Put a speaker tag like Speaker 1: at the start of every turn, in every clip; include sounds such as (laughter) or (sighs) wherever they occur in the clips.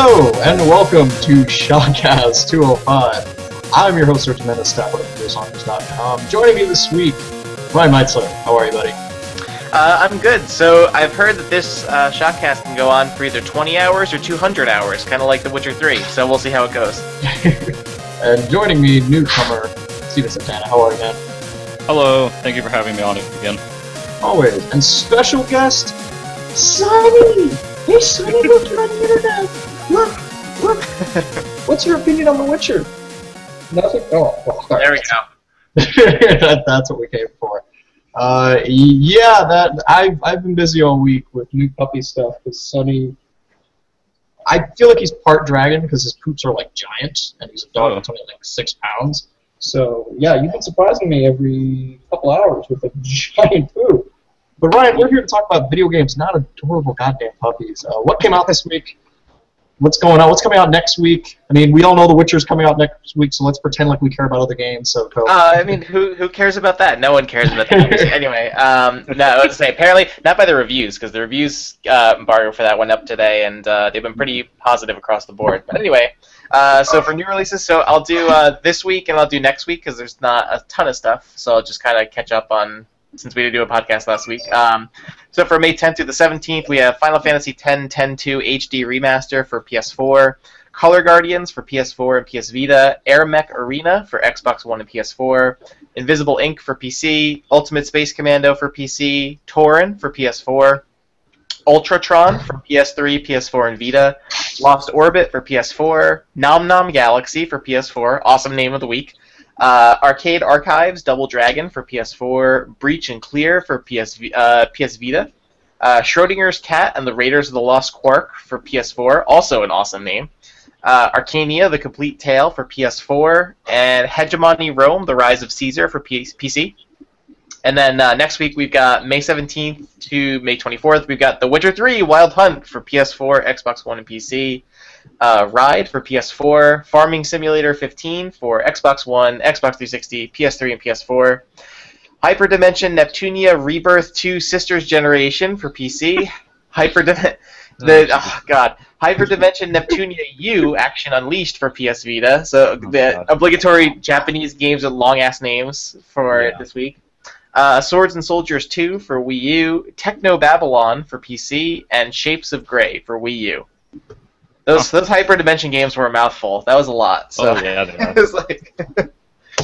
Speaker 1: Hello, and welcome to Shotcast 205. I'm your host, Rich Mendes, staff writer for DualShockers.com. Joining me this week, Ryan Meitzler. How are you, buddy?
Speaker 2: Uh, I'm good. So I've heard that this uh, Shotcast can go on for either 20 hours or 200 hours, kind of like The Witcher 3. So we'll see how it goes. (laughs)
Speaker 1: and joining me, newcomer, Steven Santana. How are you, man?
Speaker 3: Hello. Thank you for having me on it again.
Speaker 1: Always. And special guest, Sonny! Hey, Sonny, look, you're on the internet! Look! Look! What's your opinion on The Witcher? Nothing? Oh, well,
Speaker 2: There we go. (laughs)
Speaker 1: that, that's what we came for. Uh, yeah, that I've I've been busy all week with new puppy stuff because Sonny. I feel like he's part dragon because his poops are like giant, and he's a dog that's only like six pounds. So yeah, you've been surprising me every couple hours with a (laughs) giant poop. But Ryan, we're here to talk about video games, not adorable goddamn puppies. Uh, what came out this week? What's going on? What's coming out next week? I mean, we all know The Witcher's coming out next week, so let's pretend like we care about other games. So go.
Speaker 2: Uh, I mean, who who cares about that? No one cares about that. (laughs) anyway, um, no, I would say apparently not by the reviews because the reviews uh, embargo for that went up today, and uh, they've been pretty positive across the board. But anyway, uh, so for new releases, so I'll do uh, this week and I'll do next week because there's not a ton of stuff, so I'll just kind of catch up on since we did do a podcast last week. Um, so for May 10th through the 17th, we have Final Fantasy X 10-2 HD Remaster for PS4. Color Guardians for PS4 and PS Vita, Air Mech Arena for Xbox One and PS4, Invisible Ink for PC, Ultimate Space Commando for PC, Toren for PS4, Ultratron for PS3, PS4, and Vita, Lost Orbit for PS4, Nom Nom Galaxy for PS4, awesome name of the week, uh, Arcade Archives Double Dragon for PS4, Breach and Clear for PS, uh, PS Vita, uh, Schrodinger's Cat and the Raiders of the Lost Quark for PS4, also an awesome name uh, Arcania: The Complete Tale for PS4, and Hegemony Rome: The Rise of Caesar for P- PC. And then uh, next week we've got May 17th to May 24th. We've got The Witcher 3: Wild Hunt for PS4, Xbox One, and PC. Uh, Ride for PS4, Farming Simulator 15 for Xbox One, Xbox 360, PS3, and PS4. Hyperdimension Neptunia Rebirth 2 Sisters Generation for PC. (laughs) Hyperdimension. (laughs) The oh god, Hyperdimension Neptunia U Action Unleashed for PS Vita. So the
Speaker 3: God.
Speaker 2: obligatory Japanese games with long ass names for
Speaker 3: Yeah.
Speaker 2: this week. Uh, Swords and Soldiers 2 for Wii U, Techno Babylon for PC, and Shapes of Grey for Wii U. Those those Hyperdimension games were a mouthful. That was a lot. So
Speaker 3: Oh yeah, they (laughs) are.
Speaker 2: it was like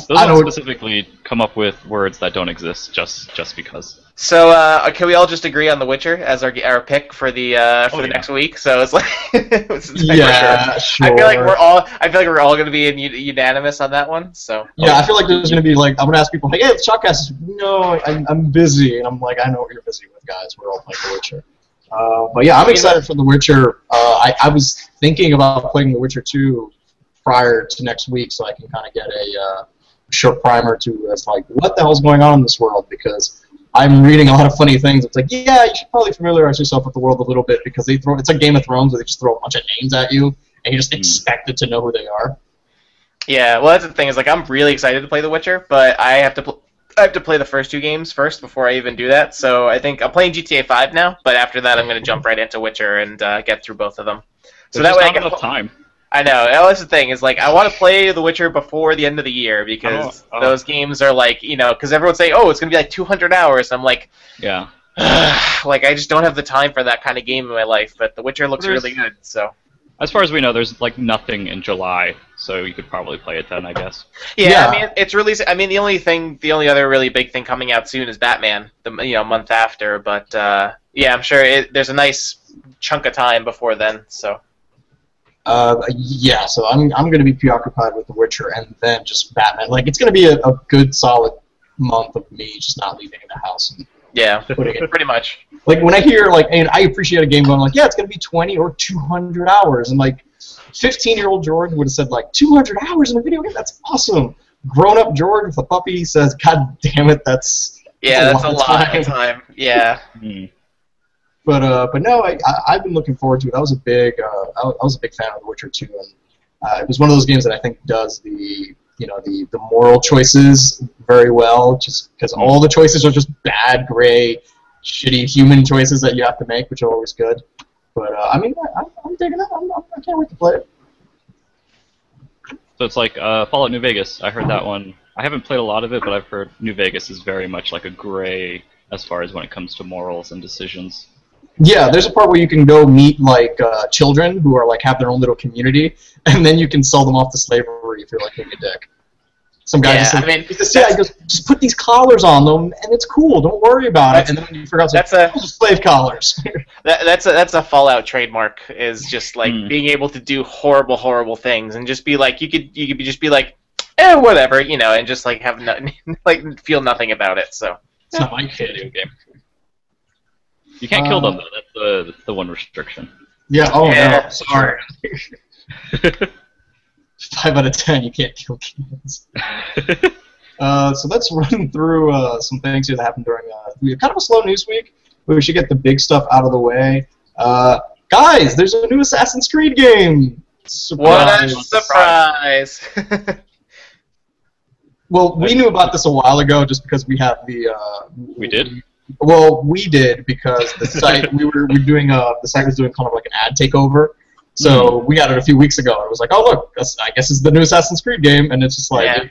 Speaker 3: Those
Speaker 1: I know
Speaker 3: ones
Speaker 1: what-
Speaker 3: specifically come up with words that don't exist just just because.
Speaker 2: So uh, can we all just agree on The Witcher as our our pick for the uh, for
Speaker 3: Oh,
Speaker 2: the
Speaker 3: yeah.
Speaker 2: next week? So it's like, (laughs) it's like for sure.
Speaker 1: yeah, sure.
Speaker 2: I feel like we're all I feel like we're all going to be in, unanimous on that one. So
Speaker 1: Yeah, I feel like there's gonna be like I'm gonna ask people, hey, hey, it's Shotcast. No, I'm, I'm busy, and I'm like, I know what you're busy with, guys. We're all playing The Witcher. Uh, but yeah, I'm excited for The Witcher. Uh, I, I was thinking about playing The Witcher 2 prior to next week, so I can kind of get a uh, short primer to as like what the hell's going on in this world because I'm reading a lot of funny things. It's like, yeah, you should probably familiarize yourself with the world a little bit because they throw it's like Game of Thrones where they just throw a bunch of names at you and you just
Speaker 3: Hmm.
Speaker 1: expected to know who they are.
Speaker 2: yeah, well that's the thing is like I'm really excited to play The Witcher, but I have to pl- I have to play the first two games first before I even do that. So I think I'm playing GTA 5 now, but after that I'm going to jump right into Witcher and uh, get through both of them. So
Speaker 3: There's
Speaker 2: that way I
Speaker 3: just not
Speaker 2: can
Speaker 3: enough time.
Speaker 2: I know. That's the thing is like I want to play The Witcher before the end of the year because
Speaker 3: Oh, oh.
Speaker 2: those games are like you know because everyone's saying oh it's gonna be like 200 hours. I'm like
Speaker 3: Yeah. (sighs)
Speaker 2: like I just don't have the time for that kind of game in my life. But The Witcher looks
Speaker 3: There's-
Speaker 2: really good. So
Speaker 3: As far as we know, there's like nothing in July, so you could probably play it then, I guess.
Speaker 2: yeah,
Speaker 1: Yeah.
Speaker 2: I mean it's really. I mean the only thing, the only other really big thing coming out soon is Batman. The you know month after, but uh, yeah, I'm sure it, there's a nice chunk of time before then. So
Speaker 1: Uh, yeah, so I'm I'm gonna be preoccupied with The Witcher and then just Batman. Like it's gonna be a, a good solid month of me just not leaving the house and
Speaker 2: yeah,
Speaker 1: putting it.
Speaker 2: pretty much.
Speaker 1: Like when I hear like, and I appreciate a game going like, yeah, it's gonna be 20 or 200 hours, and like, 15 year old George would have said like 200 hours in a video game. That's awesome. Grown up George with a puppy says, God damn it, that's.
Speaker 2: Yeah,
Speaker 1: That's
Speaker 2: that's
Speaker 1: a
Speaker 2: a
Speaker 1: lot
Speaker 2: lot
Speaker 1: of
Speaker 2: of time. Yeah.
Speaker 3: Hmm.
Speaker 1: But uh, but no, I, I I've been looking forward to it. I was a big uh, I, was- I was a big fan of The Witcher 2, and uh, it was one of those games that I think does the you know the the moral choices very well, just because all the choices are just bad, gray, shitty human choices that you have to make, which are always good. But uh, I mean, I, I'm digging it. I'm, I'm, I can't wait to play it.
Speaker 3: So it's like uh, Fallout New Vegas. I heard that one. I haven't played a lot of it, but I've heard New Vegas is very much like a gray as far as when it comes to morals and decisions.
Speaker 1: Yeah, there's a part where you can go meet like uh, children who are like have their own little community, (laughs) and then you can sell them off to slavery if you're like being a dick. Some guy
Speaker 2: Yeah,
Speaker 1: just like,
Speaker 2: I mean,
Speaker 1: he just, yeah, he goes, just put these collars on them, and it's cool. Don't worry about it. And then when you forgot,
Speaker 2: That's
Speaker 1: like,
Speaker 2: a-
Speaker 1: slave collars. (laughs)
Speaker 2: That, that's a that's a Fallout trademark is just like
Speaker 3: Hmm.
Speaker 2: being able to do horrible horrible things and just be like you could you could be, just be like eh whatever you know and just like have nothing (laughs) like feel nothing about it so
Speaker 1: it's not my kid.
Speaker 3: Video game. You can't kill them though. That's the that's the one restriction.
Speaker 1: Yeah. Oh
Speaker 2: Yeah.
Speaker 1: no. Sorry. (laughs) (laughs) Five out of ten. You can't kill kids. Uh, so let's run through uh, some things here that happened during uh, we had kind of a slow news week. But we should get the big stuff out of the way. Uh, guys, there's a new Assassin's Creed game.
Speaker 2: what a
Speaker 1: Surprise.
Speaker 2: surprise (laughs)
Speaker 1: Well, we knew about this a while ago, just because we have the. Uh,
Speaker 3: We did?
Speaker 1: Well, we did because the site we were we were doing uh the site was doing kind of like an ad takeover. So
Speaker 3: Hmm.
Speaker 1: we got it a few weeks ago. It was like, oh look, that's, I guess it's the new Assassin's Creed game, and it's just like,
Speaker 2: Yeah.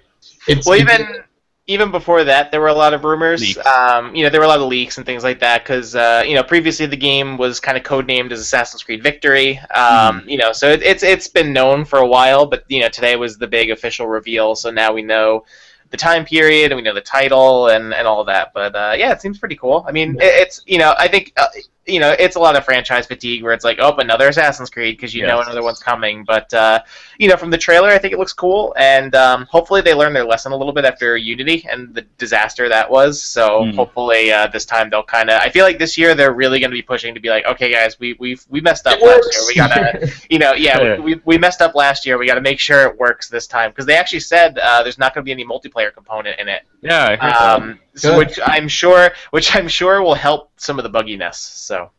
Speaker 1: it's
Speaker 2: well even even before that there were a lot of rumors um, you know there were a lot of leaks and things like that because uh, you know previously the game was kind of codenamed as assassin's creed victory um, you know so it, it's it's been known for a while but you know today was the big official reveal so now we know the time period and we know the title and, and all that but uh, yeah it seems pretty cool i mean
Speaker 1: Yeah.
Speaker 2: it, it's you know i think uh, you know it's a lot of franchise fatigue where it's like oh another assassin's creed because you know another one's coming but uh, you know, from the trailer, I think it looks cool, and um, hopefully they learn their lesson a little bit after Unity and the disaster that was. So
Speaker 3: Mm.
Speaker 2: hopefully uh, this time they'll kind of. I feel like this year they're really going to be pushing to be like, okay, guys, we we we messed up
Speaker 1: it
Speaker 2: last
Speaker 1: works.
Speaker 2: year. We gotta, (laughs) you know, yeah,
Speaker 3: Yeah.
Speaker 2: We, we messed up last year. We got to make sure it works this time because they actually said uh, there's not going to be any multiplayer component in it,
Speaker 3: Yeah, I heard that.
Speaker 2: um, so, which I'm sure, which I'm sure will help some of the bugginess. So.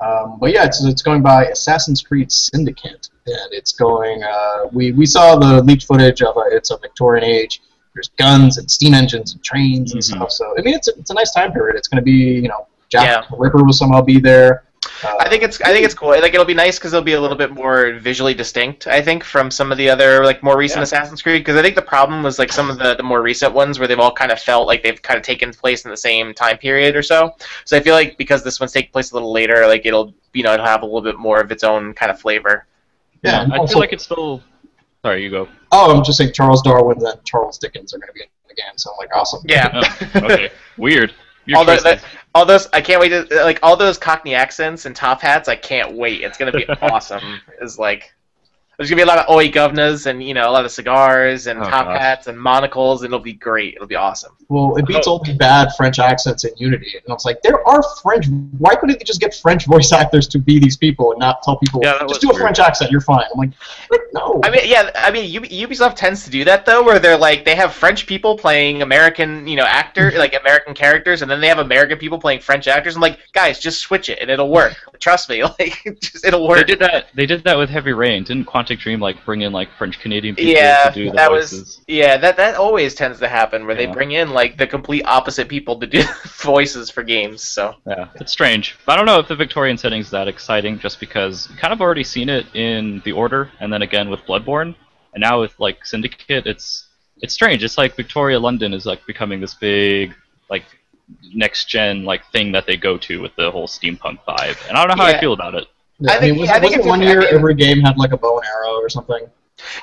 Speaker 1: Um, but yeah, it's, it's going by Assassin's Creed Syndicate, and it's going. Uh, we we saw the leaked footage of uh, it's a Victorian age. There's guns and steam engines and trains and
Speaker 3: Mhm.
Speaker 1: stuff. So I mean, it's a, it's a nice time period. It's going to be you know Jack
Speaker 2: Yeah.
Speaker 1: Ripper will somehow be there. Uh,
Speaker 2: I think it's I think it's cool. Like it'll be nice because it'll be a little bit more visually distinct. I think from some of the other like more recent
Speaker 3: Yeah.
Speaker 2: Assassin's Creed because I think the problem was like some of the, the more recent ones where they've all kind of felt like they've kind of taken place in the same time period or so. So I feel like because this one's taking place a little later, like it'll you know it'll have a little bit more of its own kind of flavor.
Speaker 1: yeah. and
Speaker 3: I
Speaker 1: also-
Speaker 3: feel like it's still. Sorry, you go.
Speaker 1: Oh, I'm just saying Charles Darwin and Charles Dickens are going to be in the game. So I'm like, awesome.
Speaker 2: Yeah.
Speaker 3: Oh, okay, (laughs) weird. Your
Speaker 2: All, the, the- all those I can't wait to like all those Cockney accents and top hats. I can't wait. It's gonna be (laughs) awesome. Is like there's gonna be a lot of oi governors and you know a lot of cigars and
Speaker 3: Oh,
Speaker 2: top
Speaker 3: gosh.
Speaker 2: hats and monocles. And it'll be great. It'll be awesome.
Speaker 1: Well, it beats
Speaker 3: Oh.
Speaker 1: all the bad French accents in Unity. And I was like, there are French. Why couldn't they just get French voice (laughs) actors to be these people and not tell people
Speaker 3: Yeah,
Speaker 1: just
Speaker 3: was
Speaker 1: do a. French accent? You're fine. I'm like, what? no.
Speaker 2: I mean, yeah, I mean, Ubisoft tends to do that though, where they're like they have French people playing American, you know, actor (laughs) like American characters, and then they have American people playing French actors. I'm like, guys, just switch it and it'll work. Trust me, (laughs) like just, it'll work.
Speaker 3: They did that. They did that with Heavy Rain. Didn't Quantic Dream like bring in like French Canadian people
Speaker 2: Yeah,
Speaker 3: to do the
Speaker 2: that
Speaker 3: voices?
Speaker 2: was yeah. That that always tends to happen where they bring in like the complete opposite people to do (laughs) voices for games. So
Speaker 3: Yeah, it's strange. I don't know if the Victorian setting's that exciting, just because you kind of already seen it in The Order, and then again with Bloodborne, and now with like Syndicate, it's it's strange. It's like Victoria London is like becoming this big like next gen like thing that they go to with the whole steampunk vibe, and I don't know how
Speaker 2: Yeah.
Speaker 3: I feel about it.
Speaker 1: Yeah,
Speaker 2: I
Speaker 1: I,
Speaker 2: think-
Speaker 1: mean, was,
Speaker 2: I think
Speaker 1: wasn't one
Speaker 2: a- I
Speaker 1: year
Speaker 2: mean-
Speaker 1: every game had like a bow and arrow or something?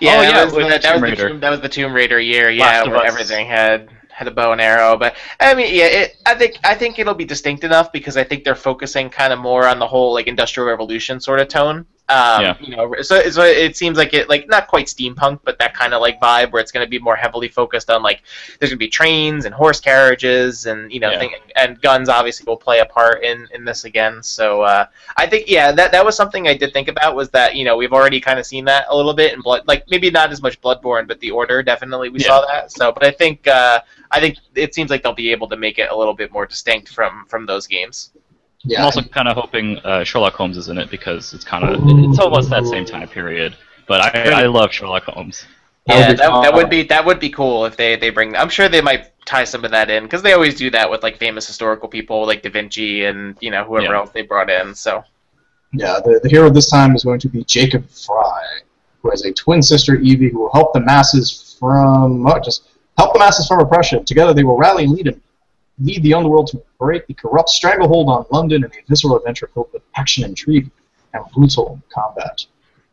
Speaker 2: yeah,
Speaker 3: Oh,
Speaker 2: that
Speaker 3: yeah,
Speaker 2: was the, that
Speaker 3: Tomb
Speaker 2: was the
Speaker 3: Raider.
Speaker 2: Tomb, that was the Tomb Raider year. Yeah,
Speaker 3: Last
Speaker 2: where everything had had a bow and arrow. But I mean, yeah, it, I think I think it'll be distinct enough because I think they're focusing kind of more on the whole like industrial revolution sort of tone. Um,
Speaker 3: Yeah.
Speaker 2: You know, so, so it seems like it like not quite steampunk, but that kind of like vibe where it's going to be more heavily focused on like there's going to be trains and horse carriages and you know
Speaker 3: Yeah.
Speaker 2: thing, and guns obviously will play a part in in this again. So uh, I think yeah, that that was something I did think about was that you know we've already kind of seen that a little bit in blood, like maybe not as much Bloodborne, but the Order definitely we
Speaker 3: Yeah.
Speaker 2: saw that. So, but I think uh, I think it seems like they'll be able to make it a little bit more distinct from from those games.
Speaker 1: Yeah.
Speaker 3: I'm also kind of hoping uh, Sherlock Holmes is in it because it's kind of it's almost that same time period. But I, I love Sherlock Holmes.
Speaker 2: Yeah,
Speaker 1: be
Speaker 2: that, that would be that would be cool if they they bring. I'm sure they might tie some of that in because they always do that with like famous historical people like Da Vinci and you know whoever
Speaker 3: Yeah.
Speaker 2: else they brought in. So
Speaker 1: Yeah, the, the hero this time is going to be Jacob Frye, who has a twin sister Evie, who will help the masses from oh, just help the masses from oppression. Together, they will rally and lead and lead the underworld to break the corrupt stranglehold on London in a visceral adventure filled with action, intrigue, and brutal combat.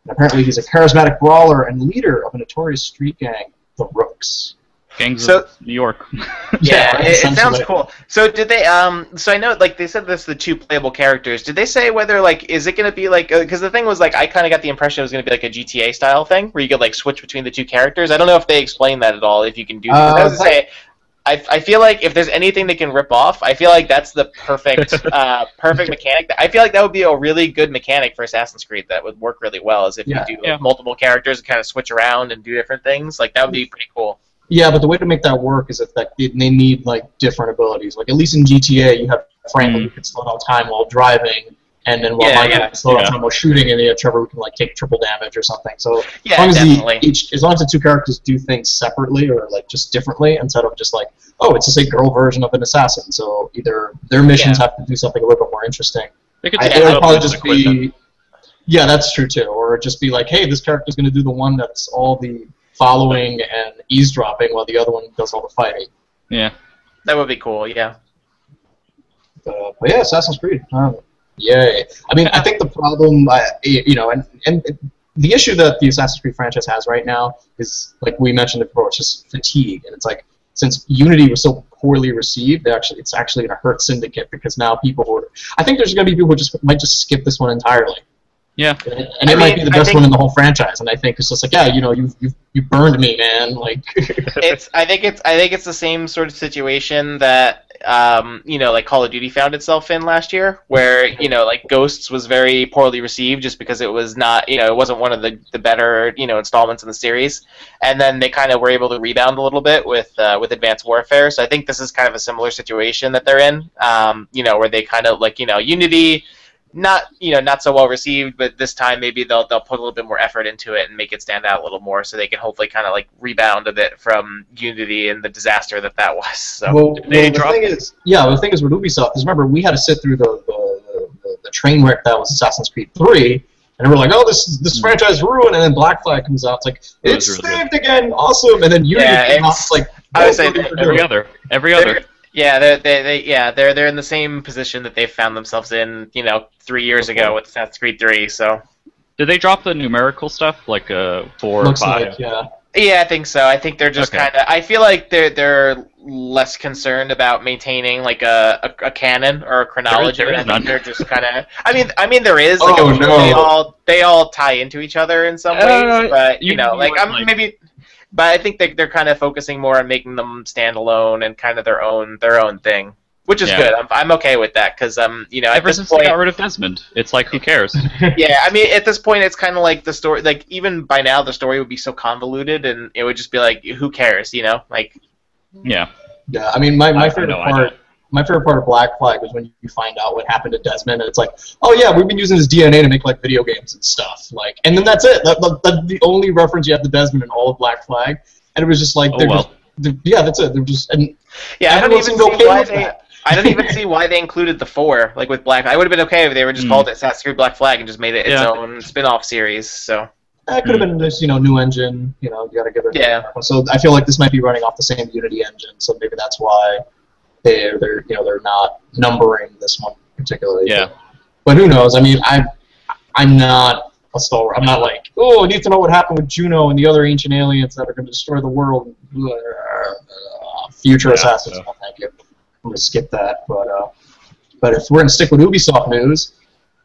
Speaker 1: And apparently, he's a charismatic brawler and leader of a notorious street gang, the Rooks.
Speaker 3: Gangs
Speaker 2: So-
Speaker 3: of New York. (laughs)
Speaker 2: Yeah, it, it sounds cool. So did they? Um, so I know, like they said, this the two playable characters. Did they say whether like is it going to be like? Because the thing was like I kind of got the impression it was going to be like a GTA style thing where you could like switch between the two characters. I don't know if they explained that at all. If you can do. that. I
Speaker 1: Uh,
Speaker 2: was gonna say. I, I feel like if there's anything they can rip off, I feel like that's the perfect (laughs) uh, perfect mechanic. I feel like that would be a really good mechanic for Assassin's Creed that would work really well. Is if
Speaker 1: Yeah.
Speaker 2: you do
Speaker 3: Yeah.
Speaker 2: multiple characters and kind of switch around and do different things. Like that would be pretty cool.
Speaker 1: Yeah, but the way to make that work is that that they they need like different abilities. Like at least in GTA, you have Franklin who can slow down time while driving, and then while
Speaker 2: Yeah,
Speaker 1: Michael
Speaker 2: yeah,
Speaker 1: slow down
Speaker 3: yeah.
Speaker 1: time while shooting, and you have Trevor we can like take triple damage or something. So as
Speaker 2: Yeah,
Speaker 1: long as
Speaker 2: definitely.
Speaker 1: the each as long as the two characters do things separately or like just differently instead of just like oh it's just a girl version of an assassin. So either their missions have to do something a little bit more interesting.
Speaker 3: They could
Speaker 1: I, it
Speaker 3: it
Speaker 1: would probably just be yeah, that's true too. Or just be like hey this character's going to do the one that's all the following and eavesdropping while the other one does all the fighting.
Speaker 3: Yeah.
Speaker 2: That would be cool. Yeah.
Speaker 1: Uh, but yeah, Assassin's Creed. Um, yay! I mean, I think the problem, uh, you know, and and the issue that the Assassin's Creed franchise has right now is, like we mentioned before, it's just fatigue, and it's like since Unity was so poorly received, it actually it's actually going to hurt Syndicate because now people, who I think there's going to be people who just might just skip this one entirely.
Speaker 3: Yeah.
Speaker 1: And it, and
Speaker 2: I
Speaker 1: it might
Speaker 2: mean,
Speaker 1: be the best
Speaker 2: think-
Speaker 1: one in the whole franchise, and I think it's just like, yeah, you know, you you you burned me, man. Like, (laughs)
Speaker 2: it's I think it's I think it's the same sort of situation that um, you know like Call of Duty found itself in last year, where you know like Ghosts was very poorly received just because it was not you know it wasn't one of the, the better you know installments in the series, and then they kind of were able to rebound a little bit with uh, with Advanced Warfare. So I think this is kind of a similar situation that they're in, um, you know, where they kind of like you know Unity. Not you know not so well received, but this time maybe they'll they'll put a little bit more effort into it and make it stand out a little more, so they can hopefully kind of like rebound a bit from Unity and the disaster that that was. So
Speaker 1: well,
Speaker 3: Did
Speaker 1: well, the thing is, yeah, the thing is with Ubisoft is remember we had to sit through the the, the, the train wreck that was Assassin's Creed Three, and we're like, oh, this is this
Speaker 3: Hmm.
Speaker 1: franchise is ruined, and then Black Flag comes out, it's like it's
Speaker 3: was really
Speaker 1: saved again, awesome, and then Unity
Speaker 2: Yeah,
Speaker 1: came out,
Speaker 2: it's-
Speaker 1: it's like
Speaker 2: I would say
Speaker 1: what are you
Speaker 2: that
Speaker 3: Every other. Every other.
Speaker 2: Yeah, they're, they they yeah they're they're in the same position that they found themselves in you know three years ago with Assassin's Creed Three. So
Speaker 3: Did they drop the numerical stuff like uh four
Speaker 1: looks
Speaker 3: or five?
Speaker 1: like yeah.
Speaker 2: yeah, I think so. I think they're just
Speaker 3: Okay.
Speaker 2: kind of. I feel like they're they're less concerned about maintaining like a, a, a canon or a chronology.
Speaker 3: there is
Speaker 2: I think
Speaker 3: none.
Speaker 2: they're just kind of. I mean, I mean there is. Like,
Speaker 1: Oh,
Speaker 2: I'm
Speaker 1: no.
Speaker 2: They all they all tie into each other in some ways,
Speaker 3: Uh,
Speaker 2: but you
Speaker 3: you-
Speaker 2: know, like I'm
Speaker 3: like-
Speaker 2: maybe. But I think they, they're kind of focusing more on making them stand alone and kind of their own their own thing, which is
Speaker 3: Yeah.
Speaker 2: good. I'm, I'm okay with that because um you know at
Speaker 3: Ever
Speaker 2: this
Speaker 3: since
Speaker 2: point
Speaker 3: they got rid of Desmond, it's like who cares? (laughs)
Speaker 2: yeah, I mean, at this point, it's kind of like the story. Like even by now, the story would be so convoluted, and it would just be like, who cares, you know? Like,
Speaker 3: yeah.
Speaker 1: Yeah, I mean, my,
Speaker 3: I-
Speaker 1: my
Speaker 3: I
Speaker 1: favorite
Speaker 3: know, I
Speaker 1: part, my favorite part of Black Flag was when you find out what happened to Desmond, and it's like, oh yeah, we've been using his DNA to make like video games and stuff, like, and then that's it. That, that, that's the only reference you have to Desmond in all of Black Flag, and it was just like,
Speaker 3: Oh,
Speaker 1: they're
Speaker 3: well.
Speaker 1: just, they're, yeah, that's it. They're just, and
Speaker 2: yeah, I don't even
Speaker 1: seemed
Speaker 2: see
Speaker 1: okay
Speaker 2: why
Speaker 1: with
Speaker 2: they.
Speaker 1: that.
Speaker 2: I don't even (laughs) see why they included the four, like with Black. I would have been okay if they were just
Speaker 3: Hmm.
Speaker 2: called it Assassin's Creed Black Flag and just made it its
Speaker 3: Yeah.
Speaker 2: own spin-off series. So
Speaker 1: That could have been just you know new engine. You know, you got to give it.
Speaker 2: Yeah.
Speaker 1: So I feel like this might be running off the same Unity engine, so maybe that's why they they're you know they're not numbering this one particularly.
Speaker 3: Yeah.
Speaker 1: But who knows? I mean, I I'm not a Star I'm not like oh I need to know what happened with Juno and the other ancient aliens that are going to destroy the world. Future
Speaker 3: Yeah,
Speaker 1: assassins.
Speaker 3: so-
Speaker 1: No, thank you. I'm going to skip that. But uh, but if we're going to stick with Ubisoft news,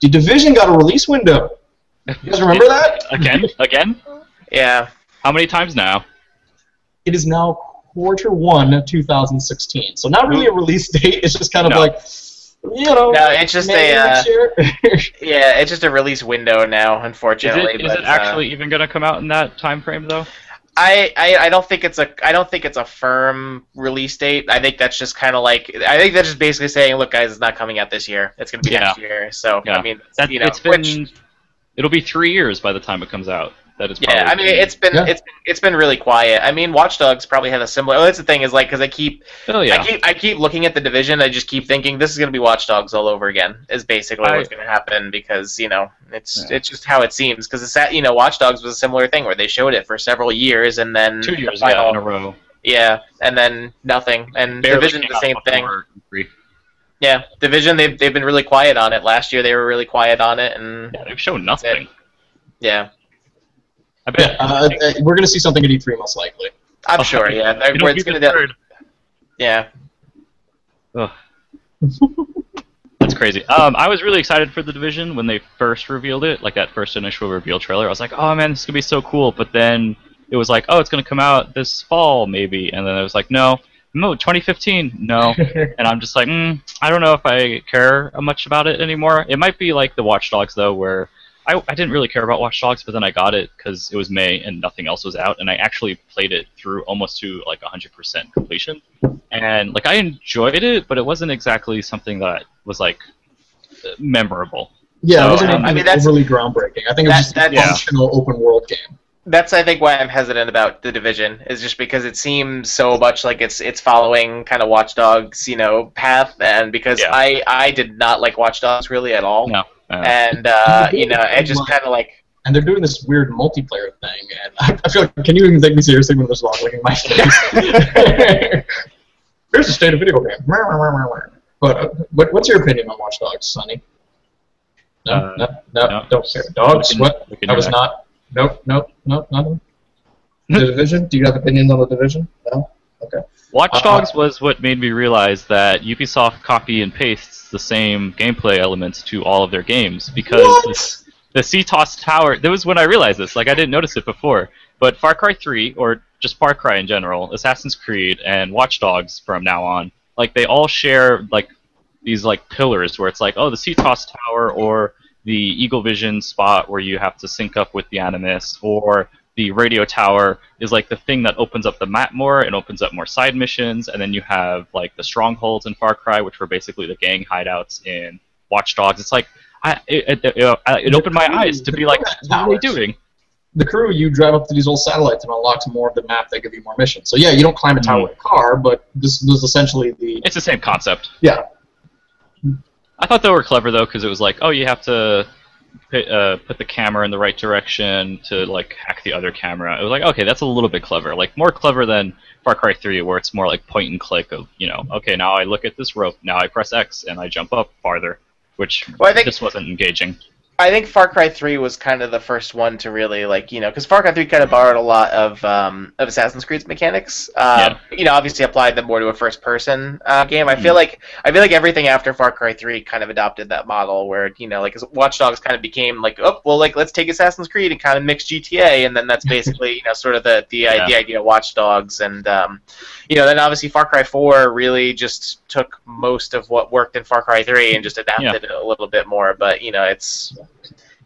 Speaker 1: the Division got a release window. You guys remember (laughs) that?
Speaker 3: Again? Again?
Speaker 2: yeah,
Speaker 3: How many times now?
Speaker 1: It is now quarter one of 2016. So not really a release (laughs) date. It's just kind of
Speaker 3: No.
Speaker 1: like, you know,
Speaker 2: No, it's just a, uh, (laughs) yeah, it's just a release window now,
Speaker 3: Is
Speaker 2: unfortunately.
Speaker 3: it, is
Speaker 2: but,
Speaker 3: it
Speaker 2: uh,
Speaker 3: actually even going to come out in that time frame though?
Speaker 2: I, I, I don't think it's a I don't think it's a firm release date. I think that's just kind of like I think that's just basically saying, look, guys, it's not coming out this year. It's going to be
Speaker 3: Yeah.
Speaker 2: next year. So
Speaker 3: Yeah.
Speaker 2: I mean,
Speaker 3: That,
Speaker 2: you know,
Speaker 3: it's been.
Speaker 2: which,
Speaker 3: It'll be three years by the time it comes out. That is.
Speaker 2: Yeah, I
Speaker 3: probably
Speaker 2: mean it's been
Speaker 1: Yeah.
Speaker 2: it's been, it's been really quiet. I mean, Watch Dogs probably had a similar. Well, that's the thing is like because I keep
Speaker 3: Oh yeah.
Speaker 2: I keep I keep looking at the division. I just keep thinking this is gonna be Watch Dogs all over again. Is basically
Speaker 3: I-
Speaker 2: what's gonna happen because you know it's
Speaker 3: Yeah.
Speaker 2: it's just how it seems because it's that you know Watch Dogs was a similar thing where they showed it for several years and then
Speaker 3: Two
Speaker 2: the
Speaker 3: years
Speaker 2: final-
Speaker 3: yeah, in a row.
Speaker 2: yeah, and then nothing. And
Speaker 3: Barely
Speaker 2: Division the same thing.
Speaker 3: before E3.
Speaker 2: Yeah, Division they've they've been really quiet on it. Last year they were really quiet on it, and
Speaker 3: Yeah, they've shown nothing.
Speaker 2: yeah,
Speaker 3: I
Speaker 1: Yeah,
Speaker 3: bet.
Speaker 1: uh, uh, we're gonna see something at E3 most likely.
Speaker 2: I'm
Speaker 3: Oh,
Speaker 2: sure. Yeah, they're,
Speaker 3: you
Speaker 2: it's gonna
Speaker 3: get
Speaker 2: do- yeah.
Speaker 3: That's crazy. Um, I was really excited for the division when they first revealed it, like that first initial reveal trailer. I was like, oh man, this is gonna be so cool. But then it was like, oh, it's gonna come out this fall maybe, and then it was like, no, no, 2015, no. (laughs) and I'm just like, mm, I don't know if I care much about it anymore. It might be like the Watch Dogs though, where I, I didn't really care about Watch Dogs, but then I got it because it was May and nothing else was out, and I actually played it through almost to like 100% completion, and like I enjoyed it, but it wasn't exactly something that was like memorable.
Speaker 1: Yeah,
Speaker 3: So,
Speaker 1: it wasn't
Speaker 3: um,
Speaker 2: I mean, that's-
Speaker 1: overly groundbreaking. I think it
Speaker 2: that-
Speaker 1: was just a
Speaker 2: that's-
Speaker 1: functional open world game.
Speaker 2: That's I think why I'm hesitant about the division is just because it seems so much like it's it's following kind of Watch Dogs, you know, path, and because
Speaker 3: Yeah.
Speaker 2: I I did not like Watch Dogs really at all,
Speaker 3: No, uh,
Speaker 2: and uh, you know, it just kind of like
Speaker 1: And they're doing this weird multiplayer thing, and I, (laughs) I feel like, can you even take me seriously when there's log in my face? Here's the state of video game. But uh, what, what's your opinion on Watch Dogs, Sonny? No,
Speaker 3: Uh,
Speaker 1: no, no,
Speaker 3: no.
Speaker 1: don't care. Dogs?
Speaker 3: We can-
Speaker 1: what?
Speaker 3: we can
Speaker 1: I was
Speaker 3: that.
Speaker 1: not. Nope, nope, nope, nothing. (laughs) the division? Do you have opinions on the division? No.
Speaker 3: Watch
Speaker 1: Uh,
Speaker 3: Dogs was what made me realize that Ubisoft copy and pastes the same gameplay elements to all of their games because the CTOS tower. That was when I realized this. Like I didn't notice it before, but Far Cry 3 or just Far Cry in general, Assassin's Creed and Watch Dogs from now on, like they all share like these like pillars where it's like, oh, the CTOS tower or the Eagle Vision spot where you have to sync up with the Animus or the radio tower is like the thing that opens up the map more and opens up more side missions and then you have like the strongholds in Far Cry which were basically the gang hideouts in Watch Dogs. It's like I, it, it, it, it opened my eyes to be like, what are they doing?
Speaker 1: The crew, you drive up to these old satellites and unlocks more of the map that give you more missions. So yeah, you don't climb a tower
Speaker 3: Mhm.
Speaker 1: with a car, but this was essentially the
Speaker 3: It's the same concept.
Speaker 1: yeah.
Speaker 3: I thought they were clever though because it was like, oh, you have to put, uh, put the camera in the right direction to like hack the other camera. It was like, okay, that's a little bit clever. Like more clever than Far Cry 3, where it's more like point and click of, you know, okay, now I look at this rope, now I press X and I jump up farther, which
Speaker 2: Well, I think-
Speaker 3: just wasn't engaging.
Speaker 2: I think Far Cry 3 was kind of the first one to really like you know because Far Cry 3 kind of borrowed a lot of um, of Assassin's Creed's mechanics. Um, You know, obviously applied them more to a first person uh, game. I feel like I feel like everything after Far Cry 3 kind of adopted that model where you know like Watch Dogs kind of became like oh well like let's take Assassin's Creed and kind of mix GTA and then that's (laughs) basically you know sort of the the,
Speaker 3: Yeah.
Speaker 2: the idea of Watch Dogs and um, you know then obviously Far Cry 4 really just took most of what worked in Far Cry 3 and just adapted it a little bit more. But you know it's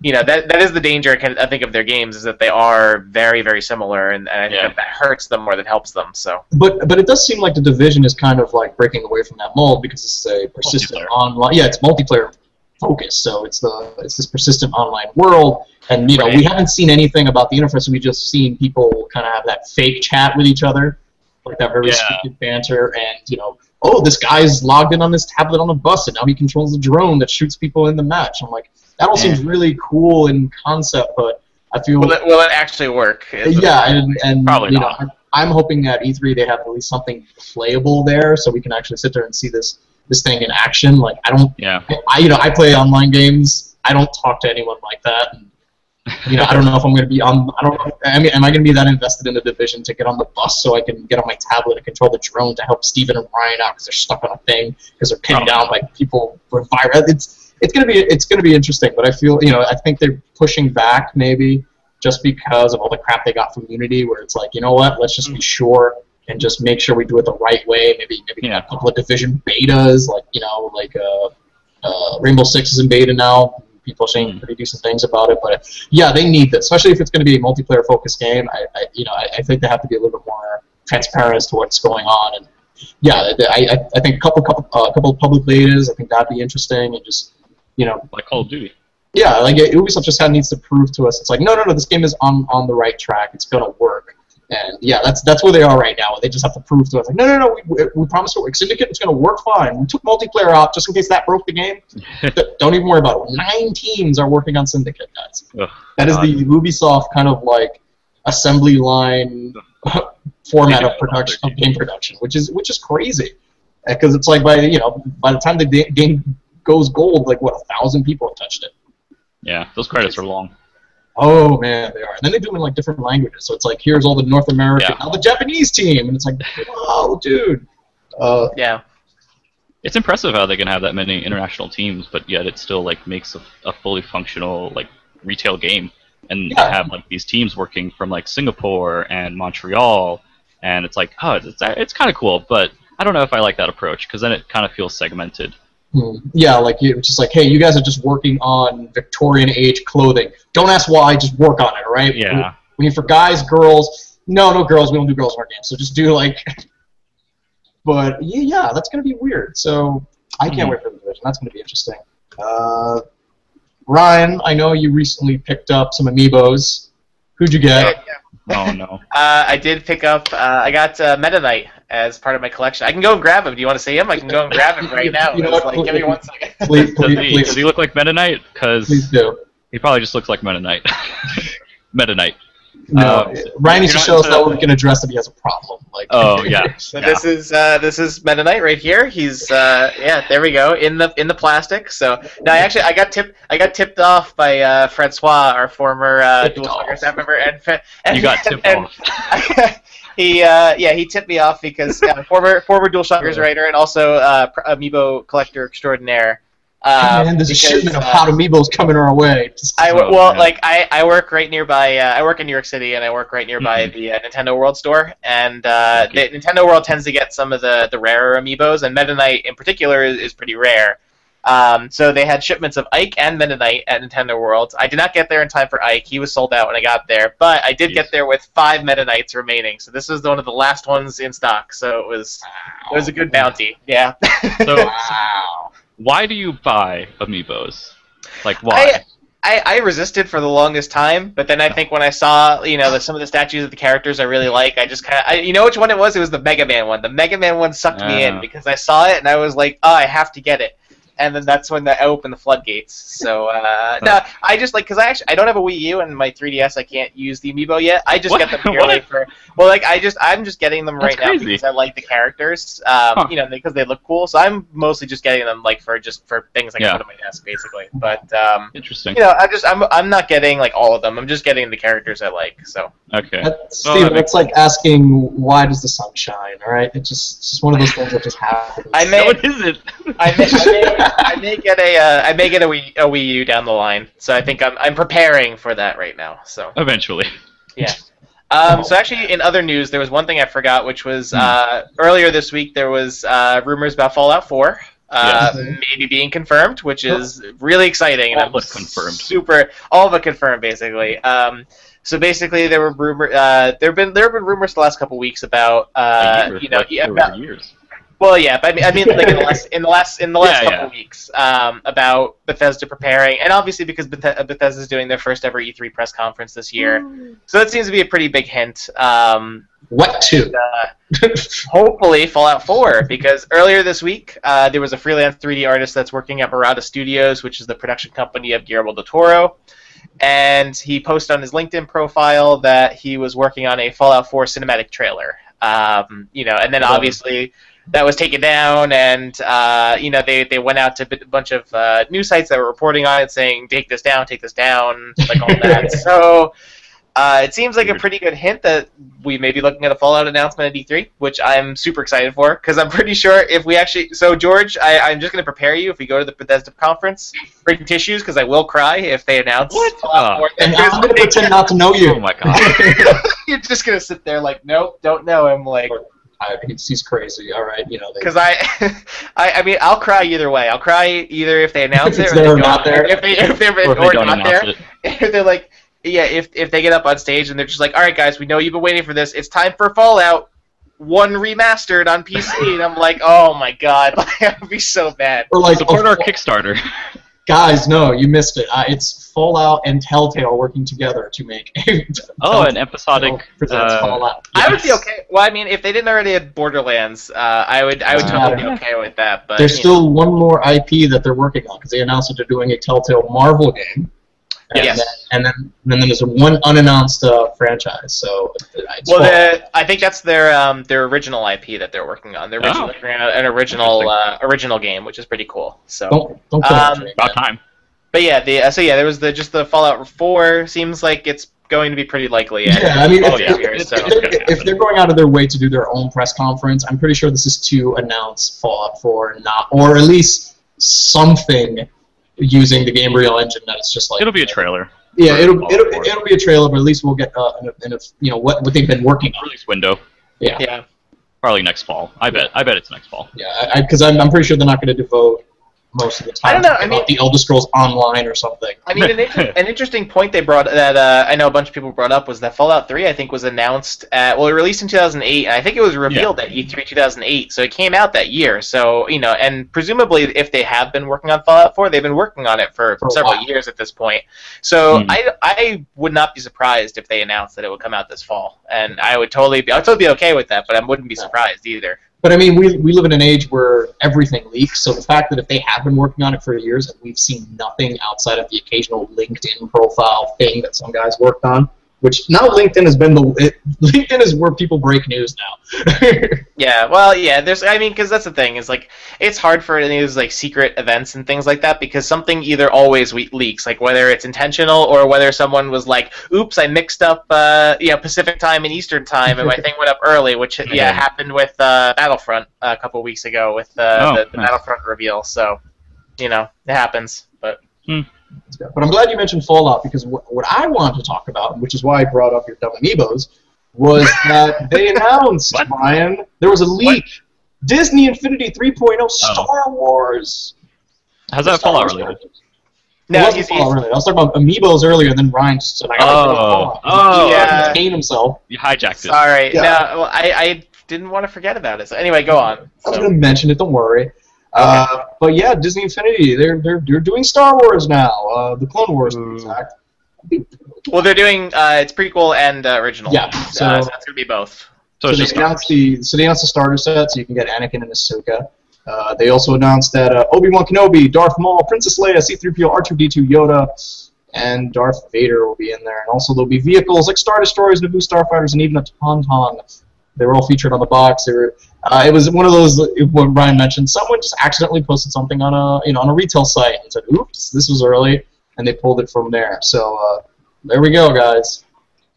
Speaker 2: you know that that is the danger I, can, I think of their games is that they are very very similar and, and I think
Speaker 3: Yeah.
Speaker 2: that, that hurts them more than helps them. So
Speaker 1: But but it does seem like the division is kind of like breaking away from that mold because it's a persistent online. Yeah, it's multiplayer focus, so it's the it's this persistent online world. And you know we haven't seen anything about the interface. We just seen people kind of have that fake chat with each other, like that very
Speaker 3: Yeah.
Speaker 1: stupid banter. And you know, oh, this guy's logged in on this tablet on the bus, and now he controls the drone that shoots people in the match. I'm like, that all seems really cool in concept, but I feel
Speaker 2: will it will it actually work?
Speaker 1: yeah, and, and
Speaker 3: Probably
Speaker 1: you
Speaker 3: not.
Speaker 1: know, I'm hoping at E3 they have at least something playable there, so we can actually sit there and see this this thing in action. Like I don't,
Speaker 3: Yeah.
Speaker 1: I you know, I play online games. I don't talk to anyone like that. And, you know, I don't know if I'm going to be on. I don't know. I mean, am I going to be that invested in the division to get on the bus so I can get on my tablet and control the drone to help Steven and Ryan out because they're stuck on a thing because they're pinned
Speaker 3: Oh.
Speaker 1: down by people with virus? It's it's going to be it's to be interesting, but I feel you know I think they're pushing back maybe just because of all the crap they got from Unity, where it's like you know what, let's just be sure and just make sure we do it the right way. Maybe maybe
Speaker 3: Yeah.
Speaker 1: a couple of division betas, like you know, like uh, uh, Rainbow Six is in beta now. People are saying
Speaker 3: Mm.
Speaker 1: pretty decent things about it, but yeah, they need this, especially if it's going to be a multiplayer focused game. I, I you know, I, I think they have to be a little bit more transparent as to what's going on. And yeah, I, I, I think a couple couple uh, couple of public betas, I think that'd be interesting, and just you know,
Speaker 3: Like Call of Duty.
Speaker 1: Yeah, like Ubisoft just kind of needs to prove to us. It's like, no, no, no, this game is on on the right track. It's gonna work. And yeah, that's that's where they are right now. They just have to prove to us, like, no, no, no, we, we promised it works. Syndicate, it's gonna work fine. We took multiplayer out just in case that broke the game. (laughs) Don't even worry about it. Nine teams are working on Syndicate, guys.
Speaker 3: Ugh,
Speaker 1: That is
Speaker 3: God.
Speaker 1: the Ubisoft kind of like assembly line (laughs) format of production of game production, which is which is crazy, uh, because it's like by you know by the time the game goes gold, like what a thousand people have touched it.
Speaker 3: Yeah, those credits are long.
Speaker 1: Oh man, they are. And then they do them in like different languages, so it's like here's all the North American,
Speaker 3: Yeah.
Speaker 1: now the Japanese team, and it's like, whoa, dude. Uh,
Speaker 2: Yeah.
Speaker 3: It's impressive how they can have that many international teams, but yet it still like makes a, a fully functional like retail game, and
Speaker 1: Yeah.
Speaker 3: have like these teams working from like Singapore and Montreal, and it's like, oh, it's it's kind of cool, but I don't know if I like that approach because then it kind of feels segmented.
Speaker 1: Hmm, yeah, like you it's just like, hey, you guys are just working on Victorian age clothing. Don't ask why, just work on it, right?
Speaker 3: Yeah.
Speaker 1: We need for guys, girls. No, no girls. We don't do girls in our games. So just do like. (laughs) But yeah, yeah, that's gonna be weird. So I can't
Speaker 3: Mhm.
Speaker 1: wait for the division. That's gonna be interesting. Uh, Ryan, I know you recently picked up some amiibos. Who'd you get?
Speaker 3: Oh no. (laughs)
Speaker 2: Uh, I did pick up. Uh, I got uh, Meta Knight as part of my collection. I can go and grab him. Do you want to see him? I can go and grab him right now.
Speaker 1: You know
Speaker 2: It's
Speaker 1: what?
Speaker 2: like, give me one second. (laughs)
Speaker 1: Please,
Speaker 3: Does he,
Speaker 1: please,
Speaker 3: does he look like Meta Knight? Because he probably just looks like Meta Knight. (laughs) Meta Knight.
Speaker 1: No,
Speaker 3: Um,
Speaker 1: Ryan needs to show us that we can address if he has a problem. Like,
Speaker 3: Oh (laughs) yeah.
Speaker 2: So
Speaker 3: Yeah.
Speaker 2: this is uh, this is Meta Knight right here. He's uh, yeah, there we go in the in the plastic. So now I actually I got tipped I got tipped off by uh, Francois, our former uh, dual
Speaker 1: off.
Speaker 2: Staff member, and, and
Speaker 3: You got tipped
Speaker 2: and-
Speaker 3: off.
Speaker 2: He uh, yeah he tipped me off because uh, (laughs) former former DualShockers writer and also uh, amiibo collector extraordinaire. Uh,
Speaker 1: man, there's a
Speaker 2: because,
Speaker 1: shipment of
Speaker 2: uh,
Speaker 1: hot amiibos coming our way. Just-
Speaker 2: I well, like I, I work right nearby. Uh, I work in New York City, and I work right nearby
Speaker 3: Mm-hmm.
Speaker 2: the uh, Nintendo World store. And uh, the, Nintendo World tends to get some of the, the rarer amiibos, and Meta Knight in particular is, is pretty rare. Um, so they had shipments of Ike and Meta Knight at Nintendo World. I did not get there in time for Ike; he was sold out when I got there. But I did
Speaker 3: Jeez.
Speaker 2: get there with five Meta Knights remaining. So this was one of the last ones in stock. So it was it was a good bounty. Yeah.
Speaker 3: So (laughs)
Speaker 1: wow.
Speaker 3: why do you buy amiibos? Like why?
Speaker 2: I, I resisted for the longest time, but then I think when I saw, you know, the, some of the statues of the characters I really like, I just kind of, you know which one it was? It was the Mega Man one. The Mega Man one sucked me in because I saw it and I was like, oh, I have to get it. And then that's when the, I opened the floodgates. So uh, (laughs) no, I just like because I actually I don't have a Wii U and my 3DS I can't use the amiibo yet. I just
Speaker 3: What?
Speaker 2: get them (laughs) purely for well, like I just I'm just getting them
Speaker 3: That's
Speaker 2: right now
Speaker 3: crazy.
Speaker 2: because I like the characters, um,
Speaker 3: Huh.
Speaker 2: you know, because they look cool. So I'm mostly just getting them like for just for things I can
Speaker 3: Yeah.
Speaker 2: put on my desk, basically. But um,
Speaker 3: Interesting.
Speaker 2: you know, I just I'm I'm not getting like all of them. I'm just getting the characters I like. So
Speaker 3: Okay.
Speaker 1: That,
Speaker 3: Well,
Speaker 1: Steven, that's like asking why does the sun shine, all right? It's just, it's just one of those things that just happens.
Speaker 2: I
Speaker 3: No,
Speaker 2: may
Speaker 3: it isn't.
Speaker 2: I may, I may, I may get a uh, I may get a Wii, a Wii U down the line. So I think I'm I'm preparing for that right now. So
Speaker 3: Eventually.
Speaker 2: yeah. Um, so actually, in other news, there was one thing I forgot, which was
Speaker 3: Hmm.
Speaker 2: uh, earlier this week there was uh, rumors about Fallout 4. Uh,
Speaker 1: Yes.
Speaker 2: maybe being confirmed, which is really exciting. and
Speaker 3: All
Speaker 2: I'm
Speaker 3: but confirmed.
Speaker 2: Super, all but confirmed, basically. Um, so basically, there were rumor. Uh, there have been there have been rumors the last couple weeks about uh, you know about,
Speaker 3: years.
Speaker 2: Well yeah, but I mean, I mean like in the (laughs) last in the last in the last
Speaker 3: Yeah,
Speaker 2: couple weeks um, about Bethesda preparing, and obviously because Beth- Bethesda's doing their first ever E3 press conference this year, so that seems to be a pretty big hint. Um,
Speaker 1: What two?
Speaker 2: uh, hopefully Fallout 4, because earlier this week uh, there was a freelance 3D artist that's working at Mirada Studios, which is the production company of Guillermo del Toro, and he posted on his LinkedIn profile that he was working on a Fallout 4 cinematic trailer. Um, you know, and then
Speaker 1: Yeah.
Speaker 2: obviously that was taken down, and uh, you know they, they went out to a bunch of uh, news sites that were reporting on it, saying take this down, take this down, like all that. (laughs) so. Uh, it seems like a pretty good hint that we may be looking at a Fallout announcement at E3, which I'm super excited for because I'm pretty sure if we actually. So George, I, I'm just going to prepare you if we go to the Bethesda conference. Bring tissues because I will cry if they announce.
Speaker 3: What?
Speaker 2: Fallout 4.
Speaker 1: And I'm gonna pretend not to know you.
Speaker 3: Oh
Speaker 1: you.
Speaker 3: my god. (laughs)
Speaker 2: You're just going to sit there like, nope, don't know him. Like,
Speaker 1: I, he's, he's crazy. All right, you know.
Speaker 2: Because I, (laughs) I, I mean, I'll cry either way. I'll cry either if they announce (laughs) it or
Speaker 1: they're
Speaker 2: don't.
Speaker 1: there.
Speaker 2: If they if they're
Speaker 3: or if
Speaker 2: or
Speaker 3: they don't
Speaker 2: not there.
Speaker 3: it. (laughs)
Speaker 2: if they're like, yeah, if if they get up on stage and they're just like, all right, guys, we know you've been waiting for this. It's time for Fallout One remastered on PC, and I'm like, oh my god, that would be so bad.
Speaker 1: or like
Speaker 3: Support
Speaker 1: a,
Speaker 3: our Kickstarter.
Speaker 1: Guys, no, you missed it. Uh, it's Fallout and Telltale working together to make. a
Speaker 3: Oh, an episodic.
Speaker 1: presents
Speaker 3: uh,
Speaker 1: Fallout.
Speaker 2: I would be okay. Well, I mean, if they didn't already have Borderlands, uh, I would I would
Speaker 1: Doesn't
Speaker 2: totally be okay with that. But
Speaker 1: There's
Speaker 2: you know.
Speaker 1: still one more IP that they're working on because they announced that they're doing a Telltale Marvel game. And
Speaker 2: Yes.
Speaker 1: Then, and then, and then there's one unannounced uh, franchise. So it's
Speaker 2: Well, the, I think that's their um, their original IP that they're working on. They're
Speaker 3: Oh.
Speaker 2: originally working on an original uh, original game, which is pretty cool. So,
Speaker 1: don't don't
Speaker 2: um,
Speaker 3: About time.
Speaker 2: But yeah, the uh, so yeah, there was the just the Fallout 4 seems like it's going to be pretty likely.
Speaker 1: Yeah, I mean,
Speaker 3: Oh,
Speaker 1: if,
Speaker 3: yeah.
Speaker 1: if,
Speaker 2: so.
Speaker 1: if, they're, if they're going out of their way to do their own press conference, I'm pretty sure this is to announce Fallout 4, not or at least something using the Gamebryo engine. That's just like
Speaker 3: It'll be a trailer.
Speaker 1: Yeah,
Speaker 3: for
Speaker 1: it'll it'll, it'll be a trailer, but at least we'll get uh, an, an, you know what what they've been working on.
Speaker 3: Release window.
Speaker 1: Yeah,
Speaker 2: yeah.
Speaker 3: Probably next fall. I bet. I bet it's next fall.
Speaker 1: yeah, because I'm I'm pretty sure they're not going to devote most of the time
Speaker 2: I don't know, I mean-
Speaker 1: the Elder Scrolls Online or something.
Speaker 2: I mean, an, inter- (laughs) an interesting point they brought that uh, I know a bunch of people brought up was that Fallout 3 I think was announced at well, it released in 2008, and I think it was revealed at E E3 2008, so it came out that year. So you know, and presumably if they have been working on Fallout 4, they've been working on it for,
Speaker 1: For
Speaker 2: several
Speaker 1: while.
Speaker 2: years at this point. So
Speaker 3: Hmm.
Speaker 2: I I would not be surprised if they announced that it would come out this fall, and I would totally be I would totally be okay with that, but I wouldn't be surprised either.
Speaker 1: But I mean, we, we live in an age where everything leaks, so the fact that if they have been working on it for years and we've seen nothing outside of the occasional LinkedIn profile thing that some guys worked on, which now LinkedIn has been the it, (laughs) LinkedIn is where people break news now. (laughs)
Speaker 2: Yeah, well, yeah. There's, I mean, because that's the thing is like it's hard for any of those like secret events and things like that because something either always leaks, like whether it's intentional or whether someone was like, "Oops, I mixed up, uh, you know, Pacific time and Eastern time, and my (laughs) thing went up early," which yeah
Speaker 3: Yeah.
Speaker 2: happened with uh, Battlefront a couple weeks ago with uh,
Speaker 3: Oh,
Speaker 2: the, the
Speaker 3: nice.
Speaker 2: Battlefront reveal. So, you know, it happens. But
Speaker 1: But I'm glad you mentioned Fallout because what, what I wanted to talk about, which is why I brought up your dumb amiibos, was (laughs) that they announced,
Speaker 3: What?
Speaker 1: Brian, there was a leak. Disney Infinity 3.0 Star Wars.
Speaker 3: How's that Fallout related?
Speaker 1: characters. It
Speaker 2: no,
Speaker 1: wasn't Fallout related. I was talking about amiibos earlier, and then Ryan just said, I gotta
Speaker 3: Oh.
Speaker 1: bring Fallout.
Speaker 3: Uh, oh.
Speaker 2: Yeah.
Speaker 1: Contain himself.
Speaker 3: You hijacked it.
Speaker 2: sorry.
Speaker 1: Yeah.
Speaker 2: No, well, I, I didn't want to forget about it. So anyway, go on.
Speaker 1: I was
Speaker 2: So-
Speaker 1: going to mention it. Don't worry. Uh, but yeah, Disney Infinity, they're they're they're doing Star Wars now. Uh, the Clone Wars, to be
Speaker 3: Ooh.
Speaker 2: Well, they're doing uh, it's prequel and uh, original.
Speaker 1: Yeah,
Speaker 2: Uh,
Speaker 1: so-
Speaker 2: so that's gonna be both.
Speaker 3: So
Speaker 1: So they announced the so they announced the starter set, so you can get Anakin and Ahsoka. Uh, they also announced that uh, Obi Wan Kenobi, Darth Maul, Princess Leia, C-3PO, R2D2, Yoda, and Darth Vader will be in there. And also there'll be vehicles like Star Destroyers, Naboo Starfighters, and even a Tauntaun. They were all featured on the box. They were. Uh, it was one of those. What Brian mentioned. Someone just accidentally posted something on a you know on a retail site and said, "Oops, this was early," and they pulled it from there. So uh, there we go, guys.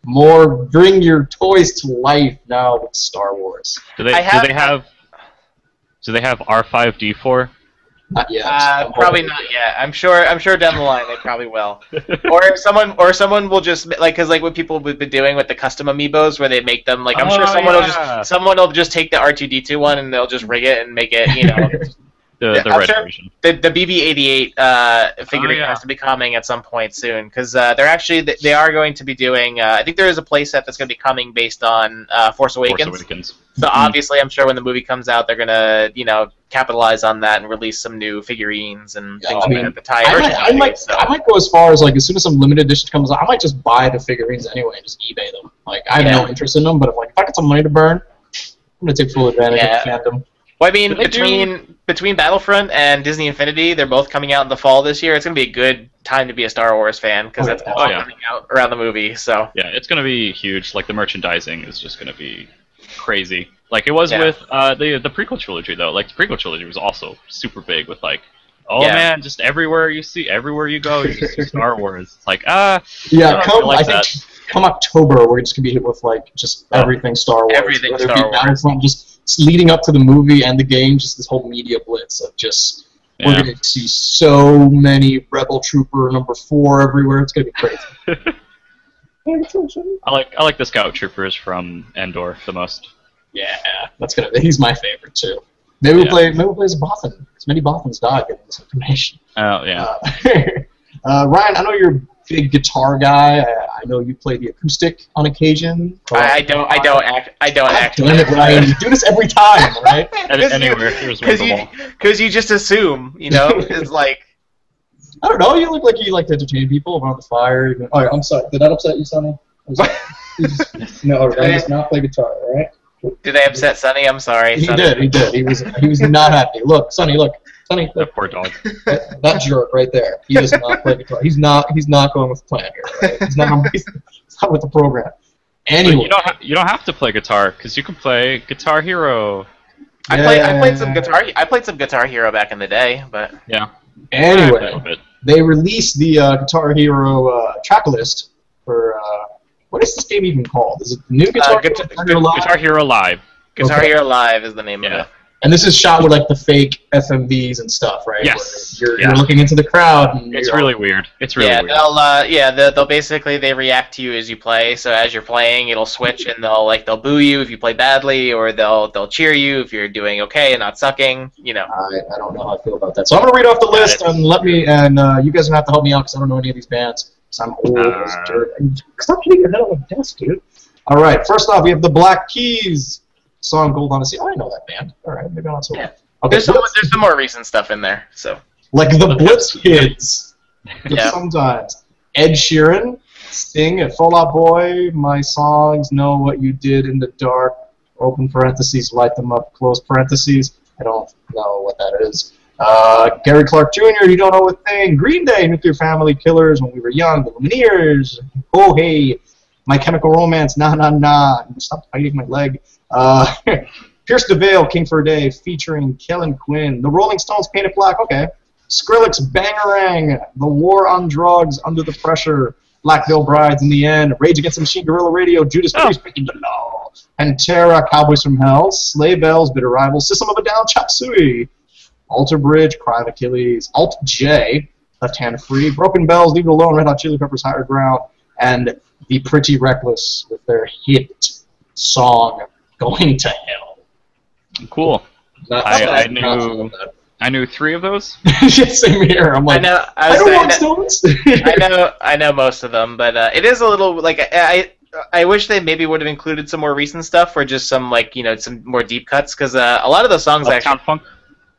Speaker 1: More bring your toys to life now with Star Wars.
Speaker 3: do they
Speaker 2: have-
Speaker 3: do they have do they have R5D4?
Speaker 1: Not yet.
Speaker 2: Uh, probably
Speaker 1: hoping.
Speaker 2: not yet. I'm sure. I'm sure down the line they probably will. (laughs) or someone, or someone will just like, cause like what people have been doing with the custom amiibos, where they make them like, I'm sure
Speaker 3: Oh,
Speaker 2: someone will just, someone will just take the R2D2 one and they'll just rig it and make it, you know, (laughs)
Speaker 3: The
Speaker 2: Yeah,
Speaker 3: the
Speaker 2: I'm
Speaker 3: red
Speaker 2: sure-
Speaker 3: version.
Speaker 2: the the BB-88 uh, figurine
Speaker 3: Oh, yeah.
Speaker 2: has to be coming at some point soon because uh, they're actually they are going to be doing. Uh, I think there is a playset that's going to be coming based on uh, Force Awakens.
Speaker 3: Force Awakens.
Speaker 2: So obviously, I'm sure when the movie comes out, they're gonna, you know, capitalize on that and release some new figurines and
Speaker 1: Yeah,
Speaker 2: things
Speaker 1: I
Speaker 2: like that to tie
Speaker 1: I might, I might,
Speaker 2: so.
Speaker 1: I might go as far as like as soon as some limited edition comes out, I might just buy the figurines anyway and just eBay them. Like I have no interest in them, but if like if I got some money to burn, I'm gonna take full advantage
Speaker 2: Yeah.
Speaker 1: of the fandom.
Speaker 2: Well, I mean,
Speaker 3: Did they do-
Speaker 2: between between Battlefront and Disney Infinity, they're both coming out in the fall this year. It's gonna be a good time to be a Star Wars fan because
Speaker 1: Oh,
Speaker 2: that's
Speaker 1: yeah.
Speaker 2: all
Speaker 3: Oh, yeah.
Speaker 2: coming out around the movie. So
Speaker 3: Yeah, it's gonna be huge. Like the merchandising is just gonna be crazy. Like it was
Speaker 2: Yeah.
Speaker 3: with uh, the the prequel trilogy though. Like the prequel trilogy was also super big with like, oh
Speaker 2: Yeah.
Speaker 3: man, just everywhere you see, everywhere you go, you just see Star Wars. It's like ah,
Speaker 1: Yeah,
Speaker 3: I
Speaker 1: come
Speaker 3: like
Speaker 1: I think come October we're just gonna be hit with like just everything Star Wars.
Speaker 2: Everything
Speaker 1: Whether it
Speaker 2: Star
Speaker 1: be
Speaker 2: Wars.
Speaker 1: Battlefront, just leading up to the movie and the game, just this whole media blitz of just we're gonna see so many Rebel Trooper number four everywhere. It's gonna be crazy. (laughs)
Speaker 3: I like I like the scout troopers from Endor the most.
Speaker 1: Yeah, that's gonna. He's my favorite too. Maybe we'll
Speaker 3: Yeah.
Speaker 1: play. Maybe we'll play as a Bothan. Because many Bothans died getting this information.
Speaker 3: Oh yeah.
Speaker 1: Uh, (laughs) uh, Ryan, I know you're a big guitar guy. I, I know you play the acoustic on occasion.
Speaker 2: I, I don't, I don't act, I don't act.
Speaker 1: damn it, Ryan! You do this every time, right? (laughs)
Speaker 3: Any- anywhere there's
Speaker 2: Because
Speaker 3: one
Speaker 2: you, because you just assume, you know, (laughs) it's like,
Speaker 1: I don't know. You look like you like to entertain people around the fire. Even, oh, I'm sorry. Did that upset you, Sonny? Was- you just- no, I just not play guitar, all right?
Speaker 2: Did I upset Sonny? I'm sorry.
Speaker 1: He
Speaker 2: Sonny.
Speaker 1: did. He did. He was. He was not happy. Look, Sonny. Look, Sonny.
Speaker 3: That
Speaker 1: Look,
Speaker 3: poor dog.
Speaker 1: that, that jerk right there. He does not play guitar. He's not. He's not going with the plan here. Right? He's not. He's, (laughs) he's not with the program.
Speaker 3: But
Speaker 1: Anyway.
Speaker 3: you don't ha- you don't have to play guitar because you can play Guitar Hero.
Speaker 2: I played. I played some guitar. I played some Guitar Hero back in the day, but
Speaker 3: Yeah.
Speaker 1: Anyway.
Speaker 3: A little bit.
Speaker 1: they released the uh, Guitar Hero uh, track list for uh, what is this game even called? Is it the new Guitar,
Speaker 2: Uh, Guitar-
Speaker 1: Hero Hero Live?
Speaker 3: Guitar Hero Live.
Speaker 2: Guitar
Speaker 1: Okay.
Speaker 2: Hero Live is the name
Speaker 3: Yeah.
Speaker 2: of it.
Speaker 1: And this is shot with like the fake FMVs and stuff, right?
Speaker 3: Yes.
Speaker 1: Where You're,
Speaker 3: Yeah.
Speaker 1: you're looking into the crowd. And
Speaker 3: It's
Speaker 1: you're-
Speaker 3: really weird. It's really
Speaker 2: yeah,
Speaker 3: weird.
Speaker 2: they'll uh, yeah they'll, they'll basically they react to you as you play. So as you're playing, it'll switch and they'll like they'll boo you if you play badly, or they'll they'll cheer you if you're doing okay and not sucking. You know.
Speaker 1: I, I don't know how I feel about that. So I'm gonna read off the list and let me and uh, you guys are gonna have to help me out because I don't know any of these bands. Because I'm old as
Speaker 3: Uh.
Speaker 1: dirt. And Stop hitting your head on the desk, dude. All right. First off, we have the Black Keys song "Gold on the Sea." Oh, I know that band. All right, maybe I'm not so.
Speaker 2: Yeah.
Speaker 1: Okay.
Speaker 2: There's some there's some more recent stuff in there. So
Speaker 1: like the Blitz Kids. (laughs)
Speaker 2: Yeah.
Speaker 1: Sometimes Ed Sheeran, Sting, and Fall Out Boy. My songs know what you did in the dark. Open parentheses, light them up. Close parentheses. I don't know what that is. Uh, Gary Clark Jr. You don't know a thing. Green Day, Nuclear Family Killers. When we were young, the Lumineers. Oh hey, My Chemical Romance. Nah nah nah. Stop biting my leg. Uh, (laughs) Pierce the Veil, King for a Day, featuring Kellin Quinn. The Rolling Stones, Painted Black. Okay. Skrillex, Bangarang, The War on Drugs, Under the Pressure, Black Veil Brides in the End, Rage Against the Machine, Guerrilla Radio, Judas
Speaker 3: Oh.
Speaker 1: Priest, Breaking the Law, Pantera, Cowboys from Hell, Sleigh Bells, Bitter Rivals, System of a Down, Chop Suey, Alter Bridge, Cry of Achilles, Alt J, Left Hand Free, Broken Bells, Leave It Alone, Red Hot Chili Peppers, Higher Ground, and The Pretty Reckless with their hit song, Going to Hell.
Speaker 3: Cool.
Speaker 1: Not-
Speaker 3: I-
Speaker 1: not-
Speaker 3: I knew- I knew three of those. (laughs)
Speaker 1: yeah, same here. I'm
Speaker 2: I
Speaker 1: like,
Speaker 2: know I,
Speaker 1: I, don't
Speaker 2: saying
Speaker 1: want
Speaker 2: that-
Speaker 1: stones. (laughs)
Speaker 2: I know I know most of them, but uh, it is a little like I. I I wish they maybe would have included some more recent stuff or just some like you know some more deep cuts because uh, a lot of those songs actually
Speaker 3: Uptown Funk.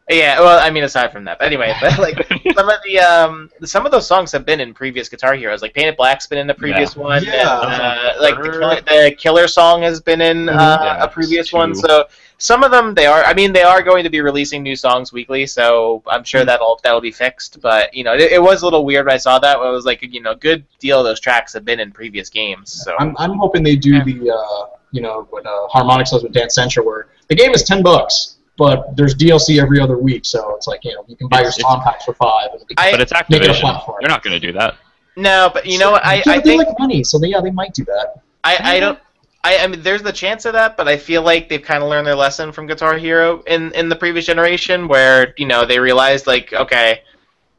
Speaker 2: Yeah, well, I mean, aside from that, but anyway, but like (laughs) some of the um, some of those songs have been in previous Guitar Heroes. Like Painted Black's been in the previous one.
Speaker 1: Yeah.
Speaker 2: and, uh, like the killer, the killer song has been in uh,
Speaker 3: Yeah,
Speaker 2: a previous
Speaker 3: two.
Speaker 2: one. So some of them they are. I mean, they are going to be releasing new songs weekly, so I'm sure that'll that'll be fixed. But you know, it, it was a little weird when I saw that. It was like you know, good deal of those tracks have been in previous games. So
Speaker 1: I'm, I'm hoping they do
Speaker 2: Yeah.
Speaker 1: the uh, you know what uh, Harmonix does with Dance Central, where the game is ten bucks, but there's DLC every other week, so it's like you know you can buy your
Speaker 3: It's-
Speaker 1: song packs for five. And
Speaker 2: I-
Speaker 3: But it's
Speaker 1: Make it a
Speaker 3: Activision.
Speaker 1: platform.
Speaker 3: They're not going to do that.
Speaker 2: no, but you know what? I,
Speaker 1: Yeah,
Speaker 2: I
Speaker 1: they
Speaker 2: think
Speaker 1: like money, so they, yeah, they might do that.
Speaker 2: I, I don't. I, I mean, there's the chance of that, but I feel like they've kind of learned their lesson from Guitar Hero in in the previous generation, where you know they realized like, okay,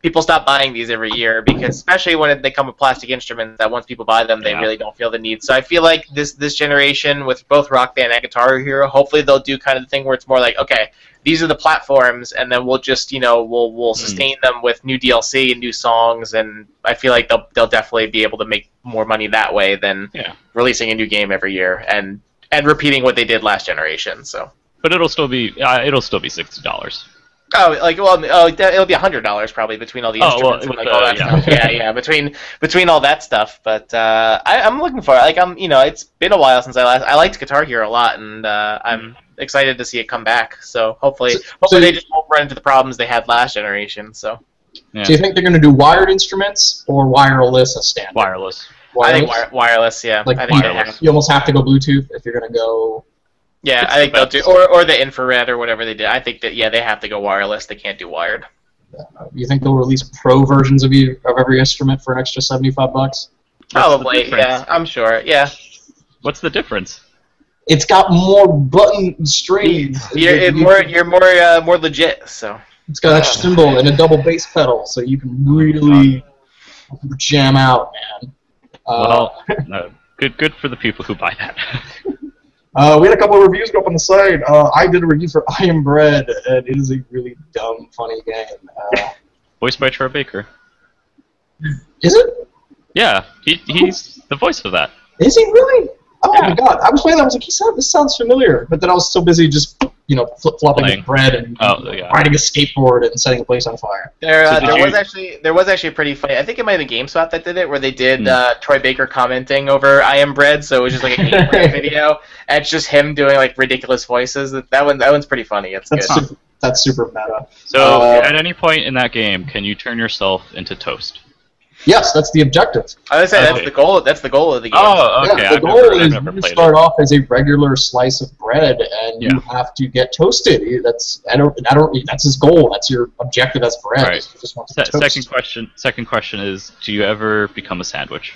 Speaker 2: people stop buying these every year because especially when they come with plastic instruments that once people buy them, they
Speaker 3: Yeah.
Speaker 2: really don't feel the need. So I feel like this this generation with both Rock Band and Guitar Hero, hopefully they'll do kind of the thing where it's more like, okay, these are the platforms, and then we'll just you know we'll we'll
Speaker 3: Hmm.
Speaker 2: sustain them with new DLC and new songs, and I feel like they'll they'll definitely be able to make more money that way than
Speaker 3: Yeah.
Speaker 2: releasing a new game every year and and repeating what they did last generation. So
Speaker 3: But it'll still be uh, it'll still be sixty dollars.
Speaker 2: Oh, like well, oh, it'll be hundred dollars probably between all the
Speaker 3: Oh, well,
Speaker 2: instruments and like
Speaker 3: the-
Speaker 2: all that
Speaker 3: yeah.
Speaker 2: stuff. Yeah, yeah, between between all that stuff. But uh, I, I'm looking for it. Like I'm, you know, it's been a while since I last. I liked Guitar Hero a lot, and uh, I'm excited to see it come back. So hopefully,
Speaker 1: So-
Speaker 2: hopefully
Speaker 1: so-
Speaker 2: they just won't run into the problems they had last generation. So
Speaker 3: Yeah.
Speaker 1: Do you think they're going to do wired instruments or wireless as standard?
Speaker 3: Wireless.
Speaker 2: I think
Speaker 1: Wireless?
Speaker 2: wireless. Yeah,
Speaker 1: Like
Speaker 2: I think
Speaker 3: wireless.
Speaker 1: You almost have to go Bluetooth if you're going to go.
Speaker 2: Yeah,
Speaker 3: It's
Speaker 2: I think
Speaker 3: the
Speaker 2: they'll do,
Speaker 3: best.
Speaker 2: or or the infrared or whatever they did. I think that yeah, they have to go wireless. They can't do wired.
Speaker 1: Uh, you think they'll release pro versions of you of every instrument for an extra seventy-five bucks?
Speaker 2: Probably, yeah, I'm sure. Yeah,
Speaker 3: What's the difference?
Speaker 1: It's got more button strings.
Speaker 2: you're it more you're more uh, more legit. So
Speaker 1: It's got an extra cymbal and a double bass pedal, so you can really jam out, man. Uh,
Speaker 3: Well, no, good good for the people who buy that. (laughs)
Speaker 1: uh, we had a couple of reviews go up on the site. Uh, I did a review for I Am Bread, and it is a really dumb, funny game. Uh,
Speaker 3: Voiced by Troy Baker.
Speaker 1: is it?
Speaker 3: Yeah, he, he's the voice of that.
Speaker 1: Is he really? Oh
Speaker 3: Yeah.
Speaker 1: my god! I was playing that. I was like, he sound, this sounds familiar, but then I was so busy just you know flip flopping
Speaker 3: Playing.
Speaker 1: bread and
Speaker 3: Oh, yeah.
Speaker 1: riding a skateboard and setting a place on fire.
Speaker 2: There, uh,
Speaker 3: did
Speaker 2: there
Speaker 3: you-
Speaker 2: was actually there was actually pretty funny. I think it might have been GameSpot that did it, where they did
Speaker 3: Hmm.
Speaker 2: uh, Troy Baker commenting over "I am bread," so it was just like a Game (laughs) video, and it's just him doing like ridiculous voices. That that one that one's pretty funny. It's
Speaker 1: That's
Speaker 2: good.
Speaker 1: super, that's super meta.
Speaker 3: So
Speaker 1: Uh,
Speaker 3: at any point in that game, can you turn yourself into toast?
Speaker 1: Yes, that's the objective.
Speaker 2: I would say that's
Speaker 3: Okay.
Speaker 2: the goal. That's the goal of the game.
Speaker 3: Oh, okay.
Speaker 1: yeah,
Speaker 3: I've
Speaker 1: the
Speaker 3: never,
Speaker 1: goal is you start
Speaker 3: it.
Speaker 1: off as a regular slice of bread, and you have to get toasted. That's I don't I don't that's his goal. That's your objective as bread.
Speaker 3: Right.
Speaker 1: is you just want to
Speaker 3: Se-
Speaker 1: toast.
Speaker 3: second question. Second question is: Do you ever become a sandwich?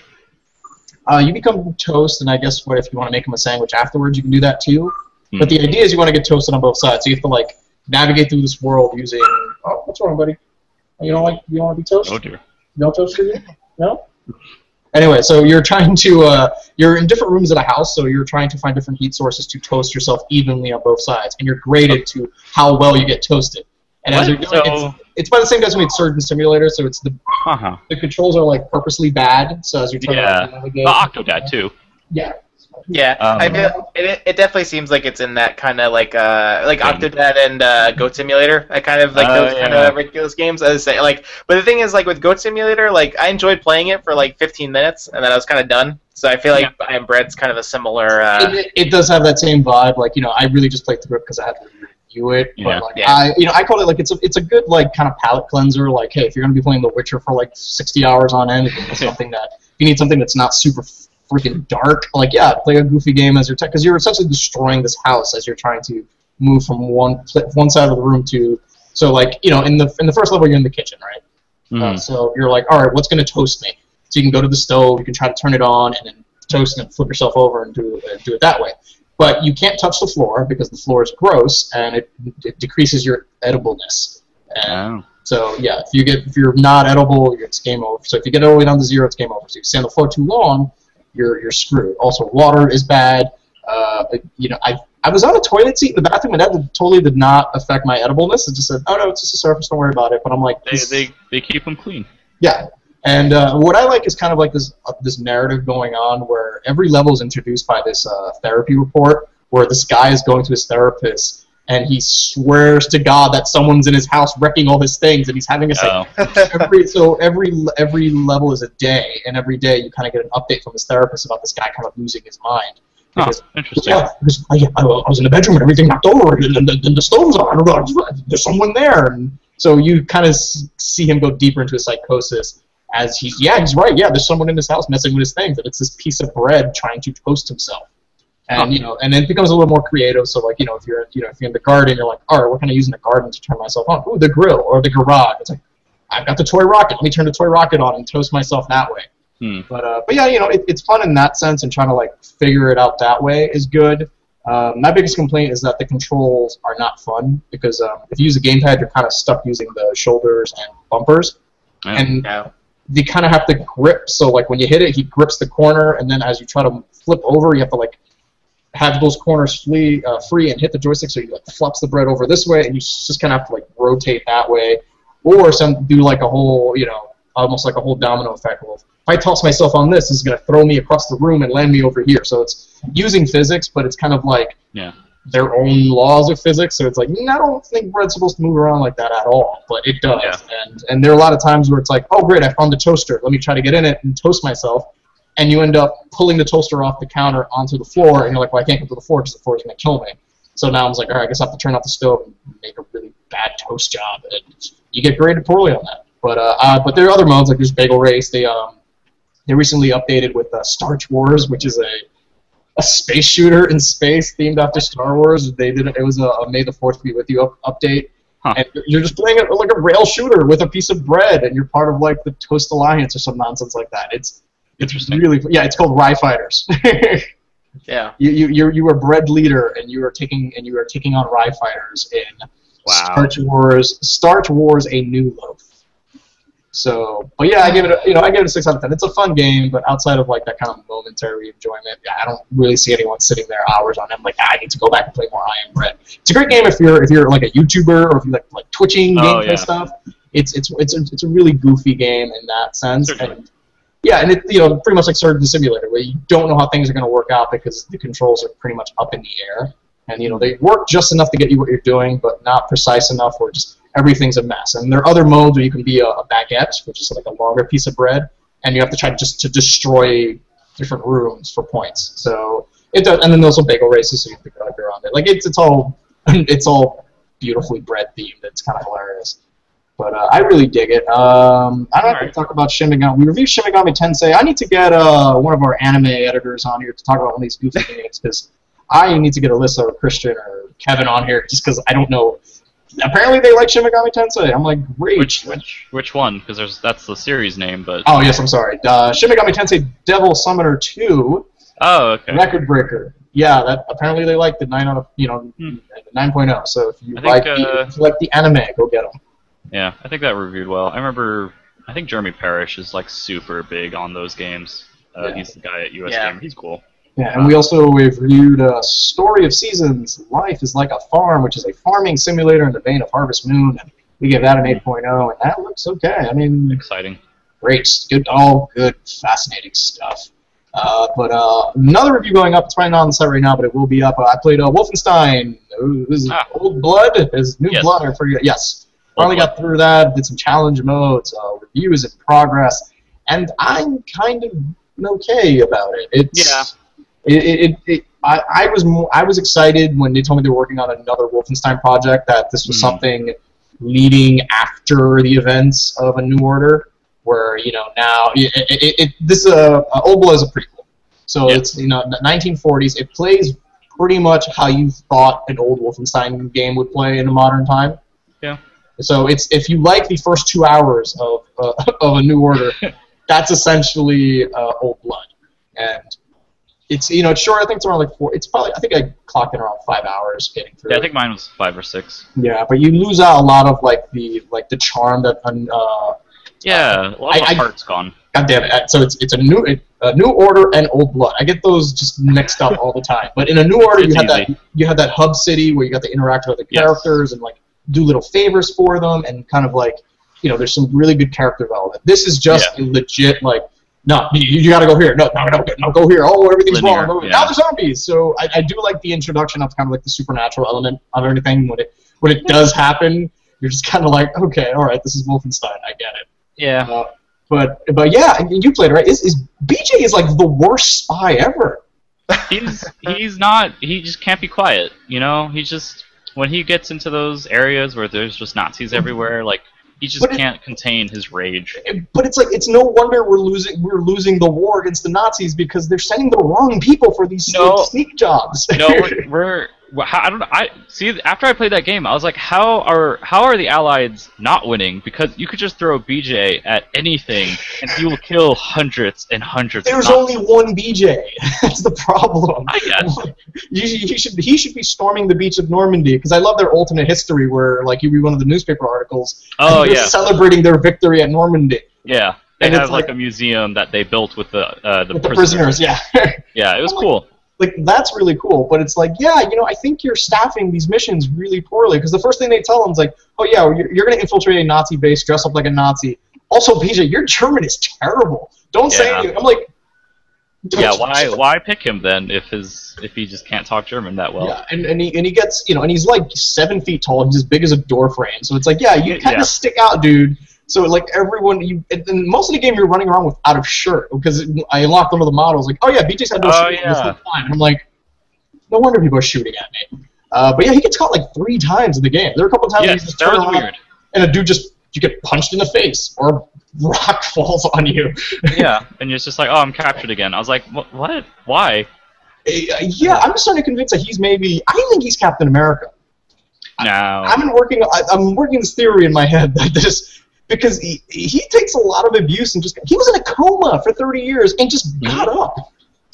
Speaker 1: Uh, you become toast, and I guess what if you want to make him a sandwich afterwards, you can do that too.
Speaker 3: Hmm.
Speaker 1: But the idea is you want to get toasted on both sides. So you have to like navigate through this world using. Oh, what's wrong, buddy? You don't like you don't want to be toasted?
Speaker 3: Oh dear.
Speaker 1: No toast for you? No. Anyway, so you're trying to uh, you're in different rooms of the house, so you're trying to find different heat sources to toast yourself evenly on both sides, and you're graded to how well you get toasted. And as you're doing,
Speaker 3: So-
Speaker 1: it's, it's by the same guys who made Surgeon Simulator, so it's the
Speaker 3: Uh huh.
Speaker 1: the controls are like purposely bad. So as you're trying
Speaker 3: Yeah.
Speaker 1: to navigate,
Speaker 3: Well, Octodad too.
Speaker 1: yeah,
Speaker 2: Yeah,
Speaker 3: Um,
Speaker 2: I feel, it, it definitely seems like it's in that kind of like uh like
Speaker 3: Thing.
Speaker 2: Octodad and uh, Goat Simulator. I kind of like
Speaker 3: Oh,
Speaker 2: those kind
Speaker 3: yeah.
Speaker 2: of ridiculous games. I would say like, but the thing is like with Goat Simulator, like I enjoyed playing it for like 15 minutes and then I was kind of done. So I feel like I Am Bread's kind of a similar. Uh,
Speaker 1: it, it does have that same vibe. Like you know, I really just played through it because I had to review it.
Speaker 3: Yeah.
Speaker 1: But like,
Speaker 2: Yeah.
Speaker 1: I you know, I call it like it's a it's a good like kind of palate cleanser. Like hey, if you're gonna be playing The Witcher for like 60 hours on end, if you need something that if you need something that's not super freaking dark, like yeah, play a goofy game as you're because you're essentially destroying this house as you're trying to move from one one side of the room to. So like you know, in the in the first level, you're in the kitchen, right? Uh,
Speaker 3: Mhm.
Speaker 1: so you're like, all right, what's going to toast me? So you can go to the stove, you can try to turn it on, and then toast and flip yourself over and do uh, do it that way. But you can't touch the floor because the floor is gross and it, it decreases your edibleness. And
Speaker 3: Oh.
Speaker 1: so yeah, if you get if you're not edible, it's game over. So if you get all the way down to zero, it's game over. So if you stay on the floor too long, you're you're screwed. Also, water is bad. Uh, you know, I I was on a toilet seat in the bathroom, and that totally did not affect my edibleness. It just said, "Oh no, it's just a surface. Don't worry about it." But I'm like,
Speaker 3: They, they they keep them clean.
Speaker 1: yeah, and uh, what I like is kind of like this uh, this narrative going on where every level is introduced by this uh, therapy report where this guy is going to his therapist and he swears to God that someone's in his house wrecking all his things and he's having a
Speaker 3: Oh. (laughs)
Speaker 1: every so every every level is a day and every day you kind of get an update from his therapist about this guy kind of losing his mind. Because
Speaker 3: interesting.
Speaker 1: yeah, because I, I was in the bedroom and everything knocked over, and, and, and the stove's on. There's someone there, and so you kind of see him go deeper into his psychosis as he's yeah, he's right. Yeah, there's someone in his house messing with his things, and it's this piece of bread trying to toast himself. And you know, and then it becomes a little more creative. So like you know, if you're you know if you're in the garden, you're like, all right, what can I use in the garden to turn myself on? Ooh, the grill or the garage. It's like I've got the toy rocket. Let me turn the toy rocket on and toast myself that way.
Speaker 3: Hmm.
Speaker 1: But uh, but yeah, you know, it, it's fun in that sense, and trying to like figure it out that way is good. Um, my biggest complaint is that the controls are not fun because um, if you use a gamepad, you're kind of stuck using the shoulders and bumpers,
Speaker 3: Yeah.
Speaker 1: and
Speaker 2: yeah.
Speaker 1: you kind of have to grip. So like when you hit it, he grips the corner, and then as you try to flip over, you have to like have those corners flee, uh, free and hit the joystick, so you like flops the bread over this way, and you just kind of have to like rotate that way, or some do like a whole, you know, almost like a whole domino effect. Well, if I toss myself on this, it's gonna throw me across the room and land me over here. So it's using physics, but it's kind of like
Speaker 3: Yeah.
Speaker 1: their own laws of physics. So it's like I don't think bread's supposed to move around like that at all, but it does.
Speaker 3: Yeah.
Speaker 1: And and there are a lot of times where it's like, oh great, I found the toaster. Let me try to get in it and toast myself. And you end up pulling the toaster off the counter onto the floor, and you're like, well, I can't go to the floor because the floor is gonna kill me. So now I was like, all right, I guess I have to turn off the stove and make a really bad toast job, and you get graded poorly on that. But uh, uh but there are other modes like there's Bagel Race. They um they recently updated with uh, Starch Wars, which is a a space shooter in space themed after Star Wars. They did it. It was a, a May the Fourth be with you up, update,
Speaker 3: Huh.
Speaker 1: and you're just playing it like a rail shooter with a piece of bread, and you're part of like the Toast Alliance or some nonsense like that. It's it's
Speaker 3: Interesting.
Speaker 1: really yeah. It's called Rye Fighters. (laughs)
Speaker 2: Yeah.
Speaker 1: you you you're, you are bread leader, and you are taking and you are taking on Rye Fighters in
Speaker 3: Wow.
Speaker 1: Starch Wars. Starch Wars: A New Loaf. So, but yeah, I give it a, you know I give it a six out of ten. It's a fun game, but outside of like that kind of momentary enjoyment, yeah, I don't really see anyone sitting there hours on end like, ah, I need to go back and play more I Am Bread. It's a great game if you're if you're like a YouTuber or if you like like twitching
Speaker 3: Oh,
Speaker 1: gameplay
Speaker 3: yeah.
Speaker 1: stuff. It's it's it's a, it's a really goofy game in that sense.
Speaker 3: Certainly.
Speaker 1: And, yeah, and it you know pretty much like Surgeon Simulator, where you don't know how things are going to work out because the controls are pretty much up in the air. and you know they work just enough to get you what you're doing, but not precise enough where just everything's a mess. And there are other modes where you can be a, a baguette, which is like a longer piece of bread, and you have to try just to destroy different rooms for points. So it does, and then there's some bagel races, so you have to go around it. Like it's it's all (laughs) it's all beautifully bread themed. It's kind of hilarious. But uh, I really dig it. Um, I don't have to
Speaker 3: Alright.
Speaker 1: talk about Shin Megami. We reviewed Shin Megami Tensei. I need to get uh, one of our anime editors on here to talk about one of these goofy (laughs) games because I need to get Alyssa or Christian or Kevin on here just because I don't know. Apparently they like Shin Megami Tensei. I'm like, great.
Speaker 3: Which which which one? Because there's that's the series name, but
Speaker 1: Oh yes, I'm sorry. Uh, Shin Megami Tensei Devil Summoner 2
Speaker 3: oh okay.
Speaker 1: Record Breaker. Yeah, that apparently they like the nine out of you know
Speaker 3: Hmm.
Speaker 1: 9.0. So if you
Speaker 3: I think,
Speaker 1: like the,
Speaker 3: uh,
Speaker 1: if you like the anime, go get them.
Speaker 3: Yeah, I think that reviewed well. I remember. I think Jeremy Parrish is like super big on those games. Uh,
Speaker 1: Yeah.
Speaker 3: He's the guy at US
Speaker 2: Yeah.
Speaker 3: Gamer. He's cool.
Speaker 1: Yeah, and we also reviewed uh, Story of Seasons. Life is like a farm, which is a farming simulator in the vein of Harvest Moon. And we gave that an 8.0, and that looks okay. I mean,
Speaker 3: Exciting.
Speaker 1: great, good, all good, fascinating stuff. Uh, but uh, another review going up. It's probably not on the site right now, but it will be up. Uh, I played uh, Wolfenstein. Ooh, This is
Speaker 3: Ah.
Speaker 1: Old Blood. Is New
Speaker 3: Yes.
Speaker 1: Blood? I forget. Yes. Finally got through that. Did some challenge modes. Uh, reviews in progress, and I'm kind of okay about it. It's
Speaker 3: Yeah.
Speaker 1: It, it, it, I, I was more, I was excited when they told me they were working on another Wolfenstein project. That this was
Speaker 3: Hmm.
Speaker 1: something leading after the events of a New Order, where you know now it, it, it, this uh, uh, Blood is a prequel, so
Speaker 3: Yeah.
Speaker 1: it's you know 1940s. It plays pretty much how you thought an old Wolfenstein game would play in a modern time.
Speaker 3: Yeah.
Speaker 1: So it's if you like the first two hours of uh, (laughs) of a New Order, (laughs) that's essentially uh, Old Blood, and it's you know it's short. I think it's around like four. It's probably I think I clocked in around five hours getting through.
Speaker 3: Yeah, I think mine was five or six.
Speaker 1: Yeah, but you lose out a lot of like the like the charm that uh,
Speaker 3: Yeah, a lot of the heart's gone.
Speaker 1: God damn it! Uh, So it's it's a new it, a new order and old blood. I get those just mixed up all the time. But in a new order,
Speaker 3: It's
Speaker 1: you have that you have that hub city where you got to interact with the
Speaker 3: Yes.
Speaker 1: characters and like do little favors for them and kind of like you know there's some really good character development. This is just a legit like no you, you got to go here no no no no go here oh everything's
Speaker 3: Linear,
Speaker 1: wrong
Speaker 3: yeah.
Speaker 1: now there's zombies. So I, I do like the introduction of kind of like the supernatural element of everything when it when it does happen. You're just kind of like okay all right this is Wolfenstein I get it.
Speaker 3: Yeah.
Speaker 1: Uh, but but yeah, you played right? Is, is BJ is like the worst spy ever.
Speaker 3: he's he's not he just can't be quiet you know he just when he gets into those areas where there's just nazis everywhere like he just
Speaker 1: it-
Speaker 3: can't contain his rage
Speaker 1: But it's like it's no wonder we're losing we're losing the war against the Nazis because they're sending the wrong people for these
Speaker 3: No.
Speaker 1: sneak jobs.
Speaker 3: no (laughs) we're, we're I don't know. I see. After I played that game, I was like, "How are how are the Allies not winning? Because you could just throw BJ at anything, and he will kill hundreds and hundreds."
Speaker 1: There's only one BJ. (laughs) That's the problem.
Speaker 3: I guess. (laughs)
Speaker 1: You, should- he should he should be storming the beach of Normandy because I love their alternate history where like you read one of the newspaper articles.
Speaker 3: Oh yeah,
Speaker 1: celebrating their victory at Normandy
Speaker 3: yeah. They
Speaker 1: And it's
Speaker 3: have like,
Speaker 1: like-
Speaker 3: a museum that they built with the uh, the,
Speaker 1: with the
Speaker 3: prisoners.
Speaker 1: prisoners. Yeah. (laughs)
Speaker 3: Yeah, it was cool.
Speaker 1: Like that's really cool but it's like yeah you know i think you're staffing these missions really poorly because the first thing they tell them is like oh yeah you're, you're going to infiltrate a nazi base dress up like a nazi also BJ your german is terrible don't say
Speaker 3: Yeah.
Speaker 1: anything i'm like
Speaker 3: Yeah, why why pick him then if his if he just can't talk German that well?
Speaker 1: yeah, and, and he and he gets you know, and he's like seven feet tall. He's as big as a door frame. So it's like, yeah, you kind of
Speaker 3: Yeah.
Speaker 1: stick out, dude. So like everyone, you and most of the game you're running around without a shirt because I unlocked one of the models. Like, oh yeah, BJ's had no
Speaker 3: Oh,
Speaker 1: shirt this
Speaker 3: yeah.
Speaker 1: whole time. And I'm like, no wonder people are shooting at me. Uh, but yeah, he gets caught like three times in the game. There are a couple times
Speaker 3: Yes,
Speaker 1: just
Speaker 3: that was
Speaker 1: around
Speaker 3: weird.
Speaker 1: and a dude just you get punched in the face or a (laughs) rock falls on you. (laughs)
Speaker 3: yeah, and you're just like, oh, I'm captured again. I was like, what? what? Why?
Speaker 1: Uh, yeah, I'm starting to convince that he's maybe. I think he's Captain America.
Speaker 3: No.
Speaker 1: I've been working. I, I'm working this theory in my head that this because he he takes a lot of abuse and just he was in a coma for 30 years and just mm-hmm. got up.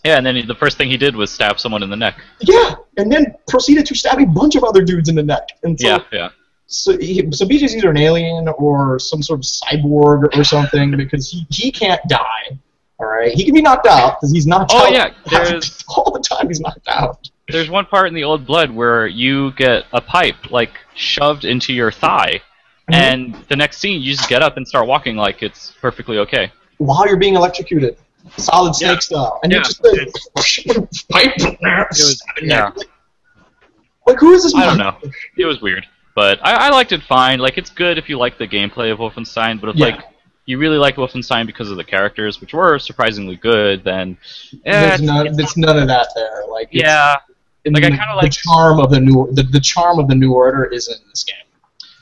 Speaker 3: Yeah, and then he, the first thing he did was stab someone in the neck.
Speaker 1: Yeah, and then proceeded to stab a bunch of other dudes in the neck. And so,
Speaker 3: Yeah, yeah.
Speaker 1: so, he, so BJ's either an alien or some sort of cyborg or something because he, he can't die. All right, he can be knocked out because he's knocked
Speaker 3: Oh,
Speaker 1: out.
Speaker 3: yeah, (laughs) there's-
Speaker 1: all the time he's knocked out.
Speaker 3: There's one part in the Old Blood where you get a pipe like shoved into your thigh,
Speaker 1: Mhm.
Speaker 3: and the next scene you just get up and start walking like it's perfectly okay.
Speaker 1: while you're being electrocuted, solid snake
Speaker 3: Yeah.
Speaker 1: style, and
Speaker 3: Yeah,
Speaker 1: you just like, (laughs) pipe,
Speaker 3: was- yeah.
Speaker 1: Like, Like, who is this?
Speaker 3: I don't know. It was weird, but I, I liked it fine. Like it's good if you like the gameplay of Wolfenstein, but if
Speaker 1: Yeah.
Speaker 3: like you really like Wolfenstein because of the characters, which were surprisingly good, then eh,
Speaker 1: There's none.
Speaker 3: it's
Speaker 1: There's none of that there. Like,
Speaker 3: yeah,
Speaker 1: and
Speaker 3: like, I kinda like the
Speaker 1: charm of the new the, the charm of the new order isn't in this game.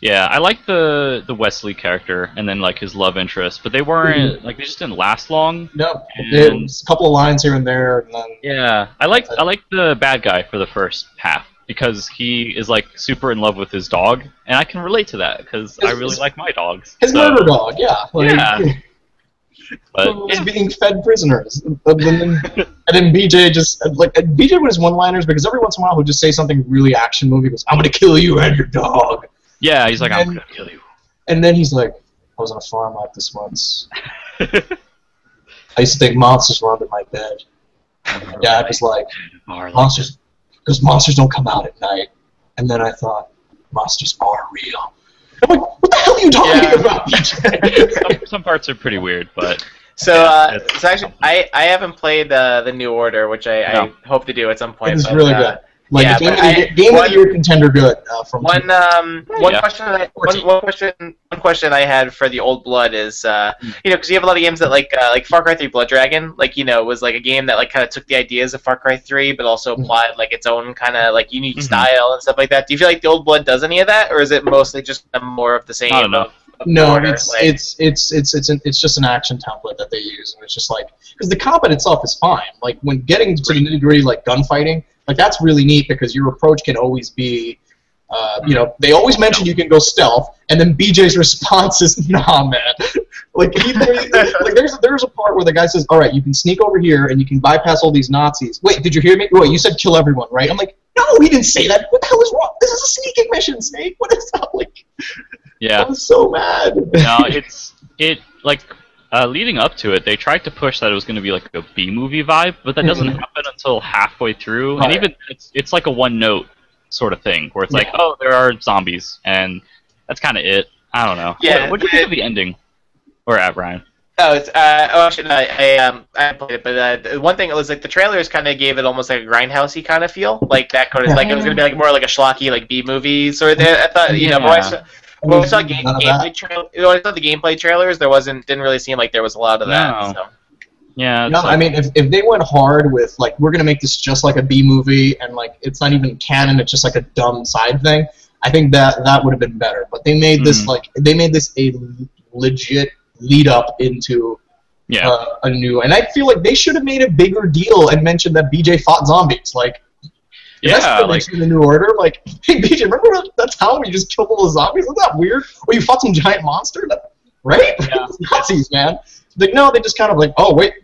Speaker 3: Yeah. I like the the Wesley character and then like his love interest, but they weren't
Speaker 1: Mm-hmm.
Speaker 3: like they just didn't last long.
Speaker 1: No, there's a couple of lines here and there, and then
Speaker 3: Yeah, I like I like the bad guy for the first half because he is like super in love with his dog, and I can relate to that because I
Speaker 1: His-
Speaker 3: really like my dogs.
Speaker 1: his
Speaker 3: So,
Speaker 1: murder dog. Yeah, like,
Speaker 3: Yeah. (laughs) But
Speaker 1: was being fed prisoners, and then, and then BJ just like BJ with his one-liners because every once in a while he'll just say something really action movie. Goes, "I'm gonna kill you and your dog,"
Speaker 3: yeah, he's like, I'm gonna kill you.
Speaker 1: and then he's like, "I was on a farm like this once. (laughs) I used to think monsters were under my bed." And my dad was like, "Monsters, because monsters don't come out at night." And then I thought, monsters are real. I'm like, what the hell are you talking
Speaker 2: Yeah.
Speaker 1: about, (laughs) (laughs)
Speaker 3: some, some parts are pretty weird, but
Speaker 2: So, uh,
Speaker 3: it's-
Speaker 2: so actually, I, I haven't played uh, the New Order, which I,
Speaker 3: No.
Speaker 2: I hope to do at some point.
Speaker 1: It's really
Speaker 2: uh,
Speaker 1: good. Like
Speaker 2: yeah,
Speaker 1: the game,
Speaker 2: but
Speaker 1: of the,
Speaker 2: I-
Speaker 1: game of the year contender, good. Uh, from
Speaker 2: One um one
Speaker 3: Yeah.
Speaker 2: question I, one,
Speaker 1: Fourteen.
Speaker 2: one question one question I had for the old blood is uh
Speaker 3: Hmm.
Speaker 2: you know because you have a lot of games that like uh, like Far Cry 3 Blood Dragon like you know was like a game that like kind of took the ideas of Far Cry 3 but also
Speaker 1: Mhm.
Speaker 2: applied like its own kind of like unique
Speaker 3: Mhm.
Speaker 2: style and stuff like that. Do you feel like the old blood does any of that or is it mostly just more of the same?
Speaker 3: Not enough.
Speaker 2: of- of
Speaker 1: No,
Speaker 2: Order?
Speaker 1: it's
Speaker 2: Like-
Speaker 1: it's it's it's it's an, it's just an action template that they use, and it's just like because the combat itself is fine. Like when getting to the nitty gritty, like gunfighting, like that's really neat because your approach can always be, uh, you know, they always mention you can go stealth, and then BJ's (laughs) response is, "Nah, man." (laughs) like, he, like there's there's a part where the guy says, "All right, you can sneak over here and you can bypass all these Nazis." Wait, did you hear me? Wait, you said kill everyone, right? I'm like, no, he didn't say that. What the hell is wrong? This is a sneaking mission, Snake. What is that? (laughs) Like,
Speaker 3: yeah,
Speaker 1: I was so mad.
Speaker 3: no, it's it like uh, leading up to it, they tried to push that it was going to be like a B movie vibe, but that doesn't (laughs) happen until halfway through, and
Speaker 1: Right.
Speaker 3: even it's it's like a one note sort of thing where it's like, oh, there are zombies, and that's kind of it. I don't know.
Speaker 2: Yeah,
Speaker 3: What do you think of the ending? Or at Ryan?
Speaker 2: Oh, it's uh, oh, actually, no, I, I um, I haven't played it, but uh, one thing it was like the trailers kind of gave it almost like a grindhousey kind of feel, like that kind of like it was gonna be like more like a schlocky like B movie sort of. thing. I thought you know,
Speaker 3: Yeah.
Speaker 2: saw, when I saw game, gameplay
Speaker 1: that.
Speaker 2: trail, when I saw the gameplay trailers, there wasn't didn't really seem like there was a lot of that.
Speaker 3: No.
Speaker 2: So.
Speaker 3: Yeah,
Speaker 1: No,
Speaker 3: like-
Speaker 1: I mean, if, if they went hard with like we're gonna make this just like a B movie and like it's not even canon, it's just like a dumb side thing. I think that that would have been better. But they made this
Speaker 3: Mhm.
Speaker 1: like they made this a legit lead up into
Speaker 3: yeah,
Speaker 1: uh, a new. And I feel like they should have made a bigger deal and mentioned that BJ fought zombies. Like that's
Speaker 3: yeah,
Speaker 1: what
Speaker 3: like
Speaker 1: in the new order. Like, (laughs) hey BJ, remember that- that time when you just killed all the zombies? Isn't that weird? Or you fought some giant monster? That, right?
Speaker 3: Yeah. (laughs)
Speaker 1: Nazis, man. Like no, they just kind of like, oh wait,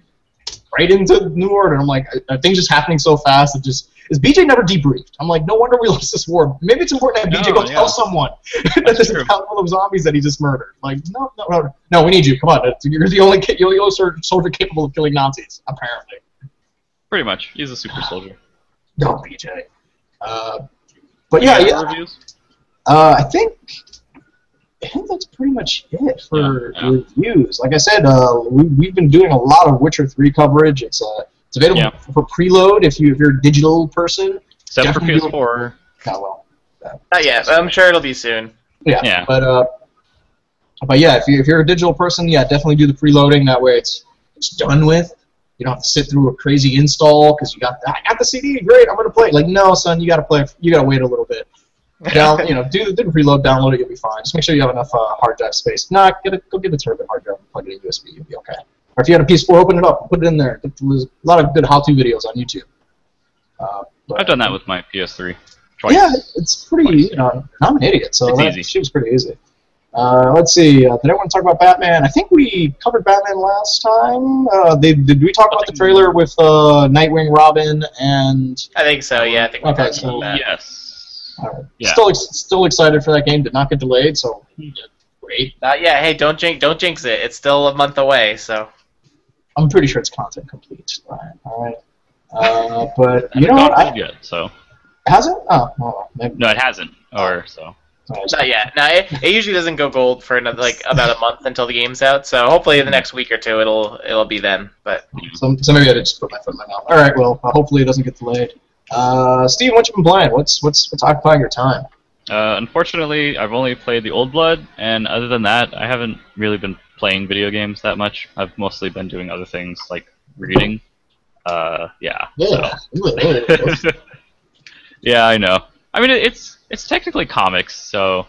Speaker 1: right into New Order. I'm like, are things just happening so fast? It just is BJ never debriefed. I'm like, no wonder we (laughs) lost this war. Maybe it's important that have BJ
Speaker 3: No,
Speaker 1: go
Speaker 3: yeah.
Speaker 1: tell someone that
Speaker 3: That's
Speaker 1: there's a town full of zombies that he just murdered. Like, no, no, no, no. We need you. Come on, you're the only kid, you're the only soldier capable of killing Nazis, apparently.
Speaker 3: pretty much. He's a super (sighs) soldier.
Speaker 1: No, BJ. Uh, but yeah, yeah.
Speaker 3: Reviews?
Speaker 1: Uh, I think I think that's pretty much it for
Speaker 3: Yeah, yeah.
Speaker 1: reviews. Like I said, uh, we, we've been doing a lot of Witcher Three coverage. It's uh, it's available
Speaker 3: Yeah.
Speaker 1: for preload if you if you're a digital person.
Speaker 3: Except for
Speaker 1: Definitely-
Speaker 3: PS4.
Speaker 1: Oh well,
Speaker 2: Not yet, but I'm sure it'll be soon.
Speaker 1: yeah.
Speaker 3: Yeah.
Speaker 1: But uh, but yeah, if you if you're a digital person, yeah, definitely do the preloading. That way, it's it's done with. You don't have to sit through a crazy install because you got I got the CD. Great, I'm gonna play. Like no, son, you gotta play. You gotta wait a little bit. (laughs) Down, you know, do, the do the preload, download it, you'll be fine. Just make sure you have enough uh, hard drive space. Nah, get a, go get a terabit hard drive and plug it in USB. You'll be okay. Or if you had a PS4, open it up, put it in there. There's a lot of good how-to videos on YouTube. Uh, but-
Speaker 3: I've done that with my PS3 twice.
Speaker 1: Yeah, it's pretty.
Speaker 3: Twice.
Speaker 1: You know, I'm an idiot, so
Speaker 3: It's
Speaker 1: that
Speaker 3: easy.
Speaker 1: shit was pretty easy. Uh, let's see. Uh, did I want to talk about Batman? I think we covered Batman last time. Uh, they, did we talk about the trailer with uh, Nightwing, Robin, and
Speaker 2: I think so. Yeah, I think we
Speaker 1: Okay,
Speaker 2: talked
Speaker 1: so-
Speaker 2: about that.
Speaker 3: Yes.
Speaker 1: uh,
Speaker 3: Yeah.
Speaker 1: still ex- still excited for that game? Did not get delayed, so great.
Speaker 2: Uh, yeah, hey, don't jinx, don't jinx it. It's still a month away, so.
Speaker 1: I'm pretty sure it's content complete. Ryan. All right. Uh, (laughs) but you know what? I,
Speaker 3: gold yet, so
Speaker 1: has it? Oh, well, maybe.
Speaker 3: no, it hasn't. Or so.
Speaker 2: Not yet. No, it, it usually doesn't go gold for another like about a month until the game's out. So hopefully in the next week or two it'll it'll be then. But
Speaker 1: So, so maybe I did just put my foot in my mouth. All right. Well, uh, hopefully it doesn't get delayed. Uh, Steve, what you been playing? What's what's what's occupying your time?
Speaker 3: Uh, unfortunately, I've only played the Old Blood, and other than that, I haven't really been playing video games that much. I've mostly been doing other things like reading. Uh, yeah.
Speaker 1: Yeah.
Speaker 3: so- (laughs) yeah, I know. I mean, it- it's it's technically comics, so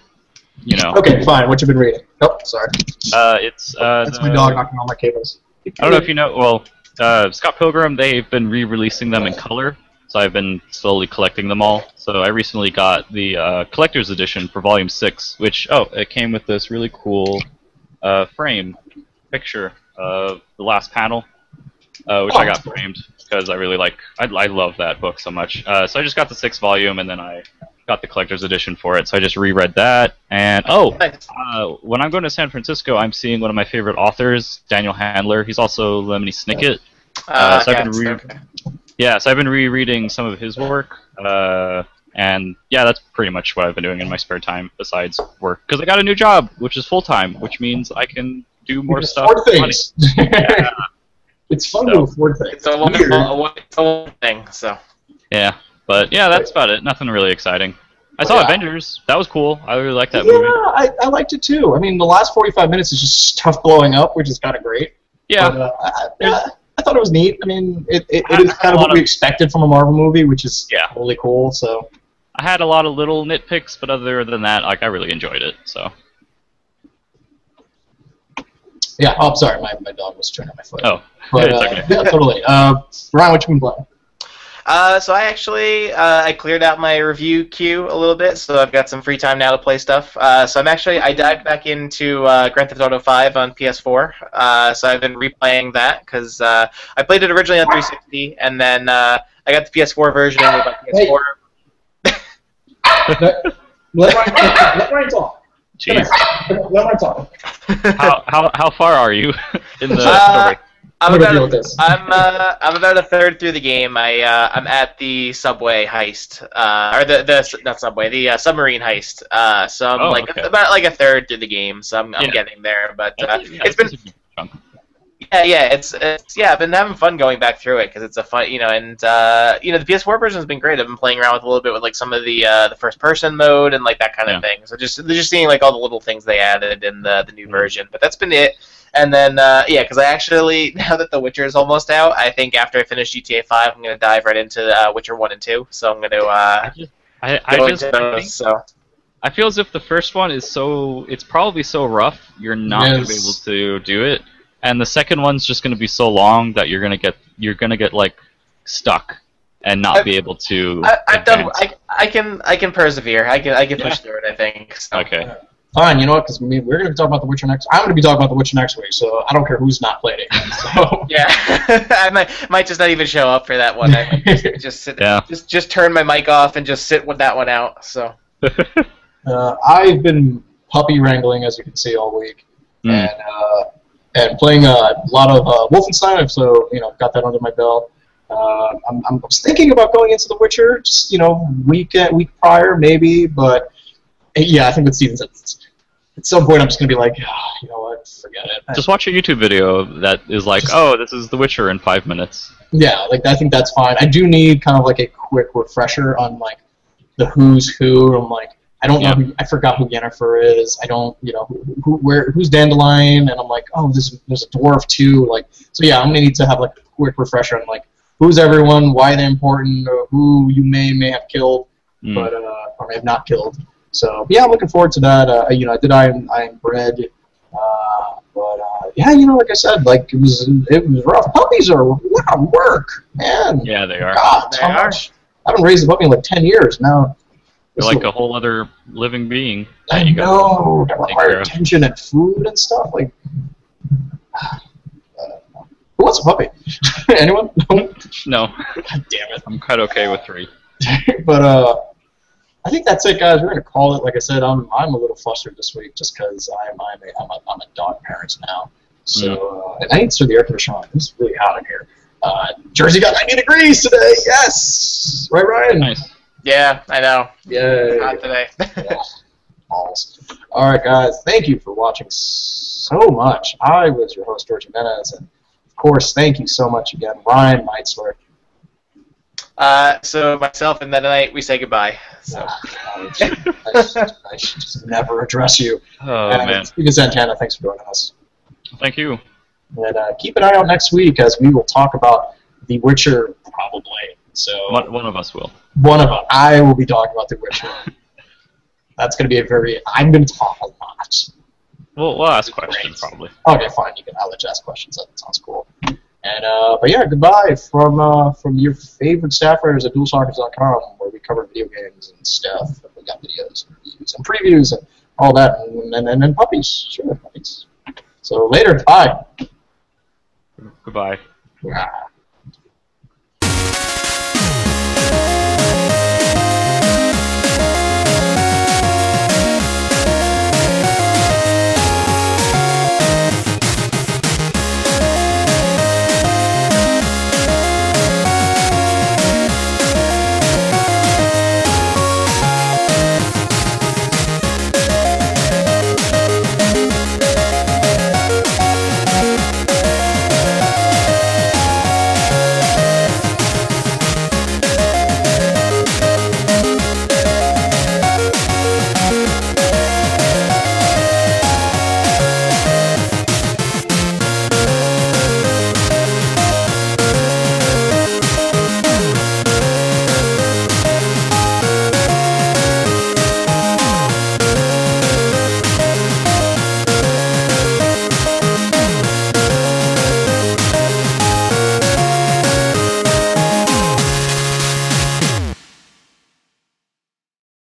Speaker 3: you know.
Speaker 1: okay, fine. What you been reading? Oh, sorry.
Speaker 3: Uh, it's uh,
Speaker 1: That's
Speaker 3: the-
Speaker 1: my dog knocking on my cables.
Speaker 3: I don't know if you know. Well, uh, Scott Pilgrim, they've been re-releasing them in color, so I've been slowly collecting them all. So I recently got the uh, collector's edition for Volume Six, which oh, it came with this really cool uh, frame picture of the last panel, uh, which
Speaker 1: Oh,
Speaker 3: I got framed because I really like. I, I love that book so much. Uh, so I just got the sixth volume, and then I got the collector's edition for it. So I just reread that, and oh,
Speaker 2: Nice.
Speaker 3: uh, when I'm going to San Francisco, I'm seeing one of my favorite authors, Daniel Handler. He's also Lemony Snicket. Uh, so I've been
Speaker 2: yes,
Speaker 3: re-
Speaker 2: okay.
Speaker 3: Yeah, so I've been rereading some of his work, uh, and yeah, that's pretty much what I've been doing in my spare time besides work. Because I got a new job, which is full time, which means I can do more
Speaker 1: You
Speaker 3: stuff.
Speaker 1: afford
Speaker 3: for money. (laughs)
Speaker 1: things. it's fun to afford things.
Speaker 2: It's a
Speaker 1: Weird.
Speaker 2: wonderful, it's a wonderful thing. So
Speaker 3: Yeah, but yeah, that's about it. Nothing really exciting. I saw
Speaker 1: yeah.
Speaker 3: Avengers. That was cool. I really liked that
Speaker 1: yeah,
Speaker 3: movie.
Speaker 1: Yeah, I, I liked it too. I mean, the last 45 minutes is just stuff blowing up, which is kind of great.
Speaker 3: Yeah,
Speaker 1: But, uh, I, I, I thought it was neat. I mean, it, it, it is kind of what we
Speaker 3: of-
Speaker 1: expected from a Marvel movie, which is
Speaker 3: Yeah.
Speaker 1: really cool. So,
Speaker 3: I had a lot of little nitpicks, but other than that, like I really enjoyed it. So
Speaker 1: yeah. Oh, I'm sorry. My, my dog was turning my foot.
Speaker 3: oh,
Speaker 1: But, (laughs)
Speaker 3: it's
Speaker 1: uh,
Speaker 3: okay.
Speaker 1: yeah, totally. Uh, Ryan, what you been playing?
Speaker 2: Uh, so I actually uh, I cleared out my review queue a little bit, so I've got some free time now to play stuff. Uh, so I'm actually I dived back into uh, Grand Theft Auto 5 on PS4. Uh, so I've been replaying that because uh, I played it originally on 360, and then uh, I got the PS4 version and with my
Speaker 1: Hey.
Speaker 2: PS4.
Speaker 1: let, (laughs) Ryan, let Ryan talk.
Speaker 3: Jeez,
Speaker 1: Let Ryan talk.
Speaker 3: how, how how far are you (laughs) in the
Speaker 2: Uh,
Speaker 3: story?
Speaker 2: I'm
Speaker 1: I'm deal
Speaker 2: about,
Speaker 1: with this.
Speaker 2: I'm uh, I'm about a third through the game. I uh, I'm at the subway heist, uh, or the the not subway, the uh, submarine heist. Uh, so I'm
Speaker 3: Oh,
Speaker 2: like
Speaker 3: okay.
Speaker 2: about like a third through the game. So I'm, I'm
Speaker 3: Yeah.
Speaker 2: getting there, but uh,
Speaker 3: yeah,
Speaker 2: it's been
Speaker 3: that's a good chunk.
Speaker 2: yeah yeah it's it's yeah I've been having fun going back through it because it's a fun you know and uh, you know the PS4 version has been great. I've been playing around with a little bit with like some of the uh, the first person mode and like that kind of thing. So just just seeing like all the little things they added in the the new
Speaker 3: Mhm.
Speaker 2: version. But that's been it. And then, uh, yeah, because I actually, (laughs) now that The Witcher is almost out, I think after I finish GTA 5, I'm going to dive right into uh, Witcher 1 and 2. So I'm going to uh,
Speaker 3: I, I
Speaker 2: go
Speaker 3: just
Speaker 2: into
Speaker 3: I,
Speaker 2: those.
Speaker 3: think-
Speaker 2: So.
Speaker 3: I feel as if the first one is so it's probably so rough you're not gonna be able to do it, and the second one's just gonna be so long that you're gonna get you're gonna get like stuck and not
Speaker 2: I've-
Speaker 3: be able to.
Speaker 2: I, I've done. I, I can. I can persevere. I can. I can push through it. I think. So.
Speaker 3: Okay.
Speaker 1: Fine, you know what? Because we're going to be talking about The Witcher next. I'm going to be talking about The Witcher next week, so I don't care who's not played it. (laughs) So,
Speaker 2: Yeah, (laughs) I might might just not even show up for that one. I might just, (laughs) just sit.
Speaker 3: Yeah.
Speaker 2: Just just turn my mic off and just sit with that one out. So.
Speaker 1: uh, I've been puppy wrangling, as you can see, all week,
Speaker 3: Mm.
Speaker 1: and uh, and playing uh, a lot of uh, Wolfenstein. I've so you know got that under my belt. Uh, I'm, I'm thinking about going into The Witcher, just you know, week uh, week prior maybe, but yeah, I think with seasons, it's, at some point I'm just gonna be like, "Ah, you know what, forget it.
Speaker 3: Just watch a YouTube video that is like, oh, this is The Witcher in five minutes.
Speaker 1: Yeah, like I think that's fine. I do need kind of like a quick refresher on like the who's who. I'm like, I don't
Speaker 3: Yeah.
Speaker 1: know. Who, I forgot who Yennefer is. I don't, you know, who, who where who's Dandelion, and I'm like, oh, this there's a dwarf too. Like, so yeah, I'm gonna need to have like a quick refresher on like who's everyone, why they're important, or who you may may have killed,
Speaker 3: Mm.
Speaker 1: but uh, or may have not killed. So yeah, I'm looking forward to that. Uh, you know, I did I am I am bread. Uh, but uh, yeah, you know, like I said, like it was it was rough. Puppies are a work, man.
Speaker 3: yeah, they are.
Speaker 1: God,
Speaker 2: They are.
Speaker 1: much? I haven't raised a puppy in like ten years now.
Speaker 3: They're like a whole other living being.
Speaker 1: I
Speaker 3: that you gotta
Speaker 1: know. They require
Speaker 3: care of.
Speaker 1: attention and food and stuff. Like, (sighs) uh, who wants a puppy? (laughs) Anyone? No. (laughs)
Speaker 3: No,
Speaker 1: God damn it.
Speaker 3: I'm quite okay with three. (laughs)
Speaker 1: but uh, I think that's it, guys. We're gonna call it. Like I said, I'm I'm a little flustered this week just because I'm I'm a, I'm a I'm a dog parent now. So uh, and I need to turn the air conditioner on. It's really hot in here. Uh, Jersey got 90 degrees today. Yes, right, Ryan.
Speaker 3: Nice.
Speaker 2: Yeah, I know.
Speaker 1: Yay.
Speaker 2: Not today. (laughs)
Speaker 1: Yeah. Balls. All right, guys. Thank you for watching so much. I was your host, George Jimenez, and of course, thank you so much again, Ryan Meitzler.
Speaker 2: Uh, so myself and Meta we say goodbye. So.
Speaker 1: I, should, I, should, I should just never address you.
Speaker 3: Oh
Speaker 1: and
Speaker 3: man,
Speaker 1: Steven Santana, thanks for joining us.
Speaker 3: thank you.
Speaker 1: And uh, keep an eye out next week as we will talk about The Witcher, probably. So
Speaker 3: One, one of us will.
Speaker 1: one of them, I will be talking about The Witcher. (laughs) That's going to be a very. I'm going to talk a lot.
Speaker 3: We'll, we'll ask
Speaker 1: Great.
Speaker 3: questions probably.
Speaker 1: Okay, fine. You can. I'll let you ask questions. That sounds cool. And uh, but yeah, goodbye from uh, from your favorite staff writers at DualShockers.com, where we cover video games and stuff. And we got videos and reviews and previews and all that, and and, and, and puppies, sure, puppies. So later, bye.
Speaker 3: Goodbye.
Speaker 1: Ah.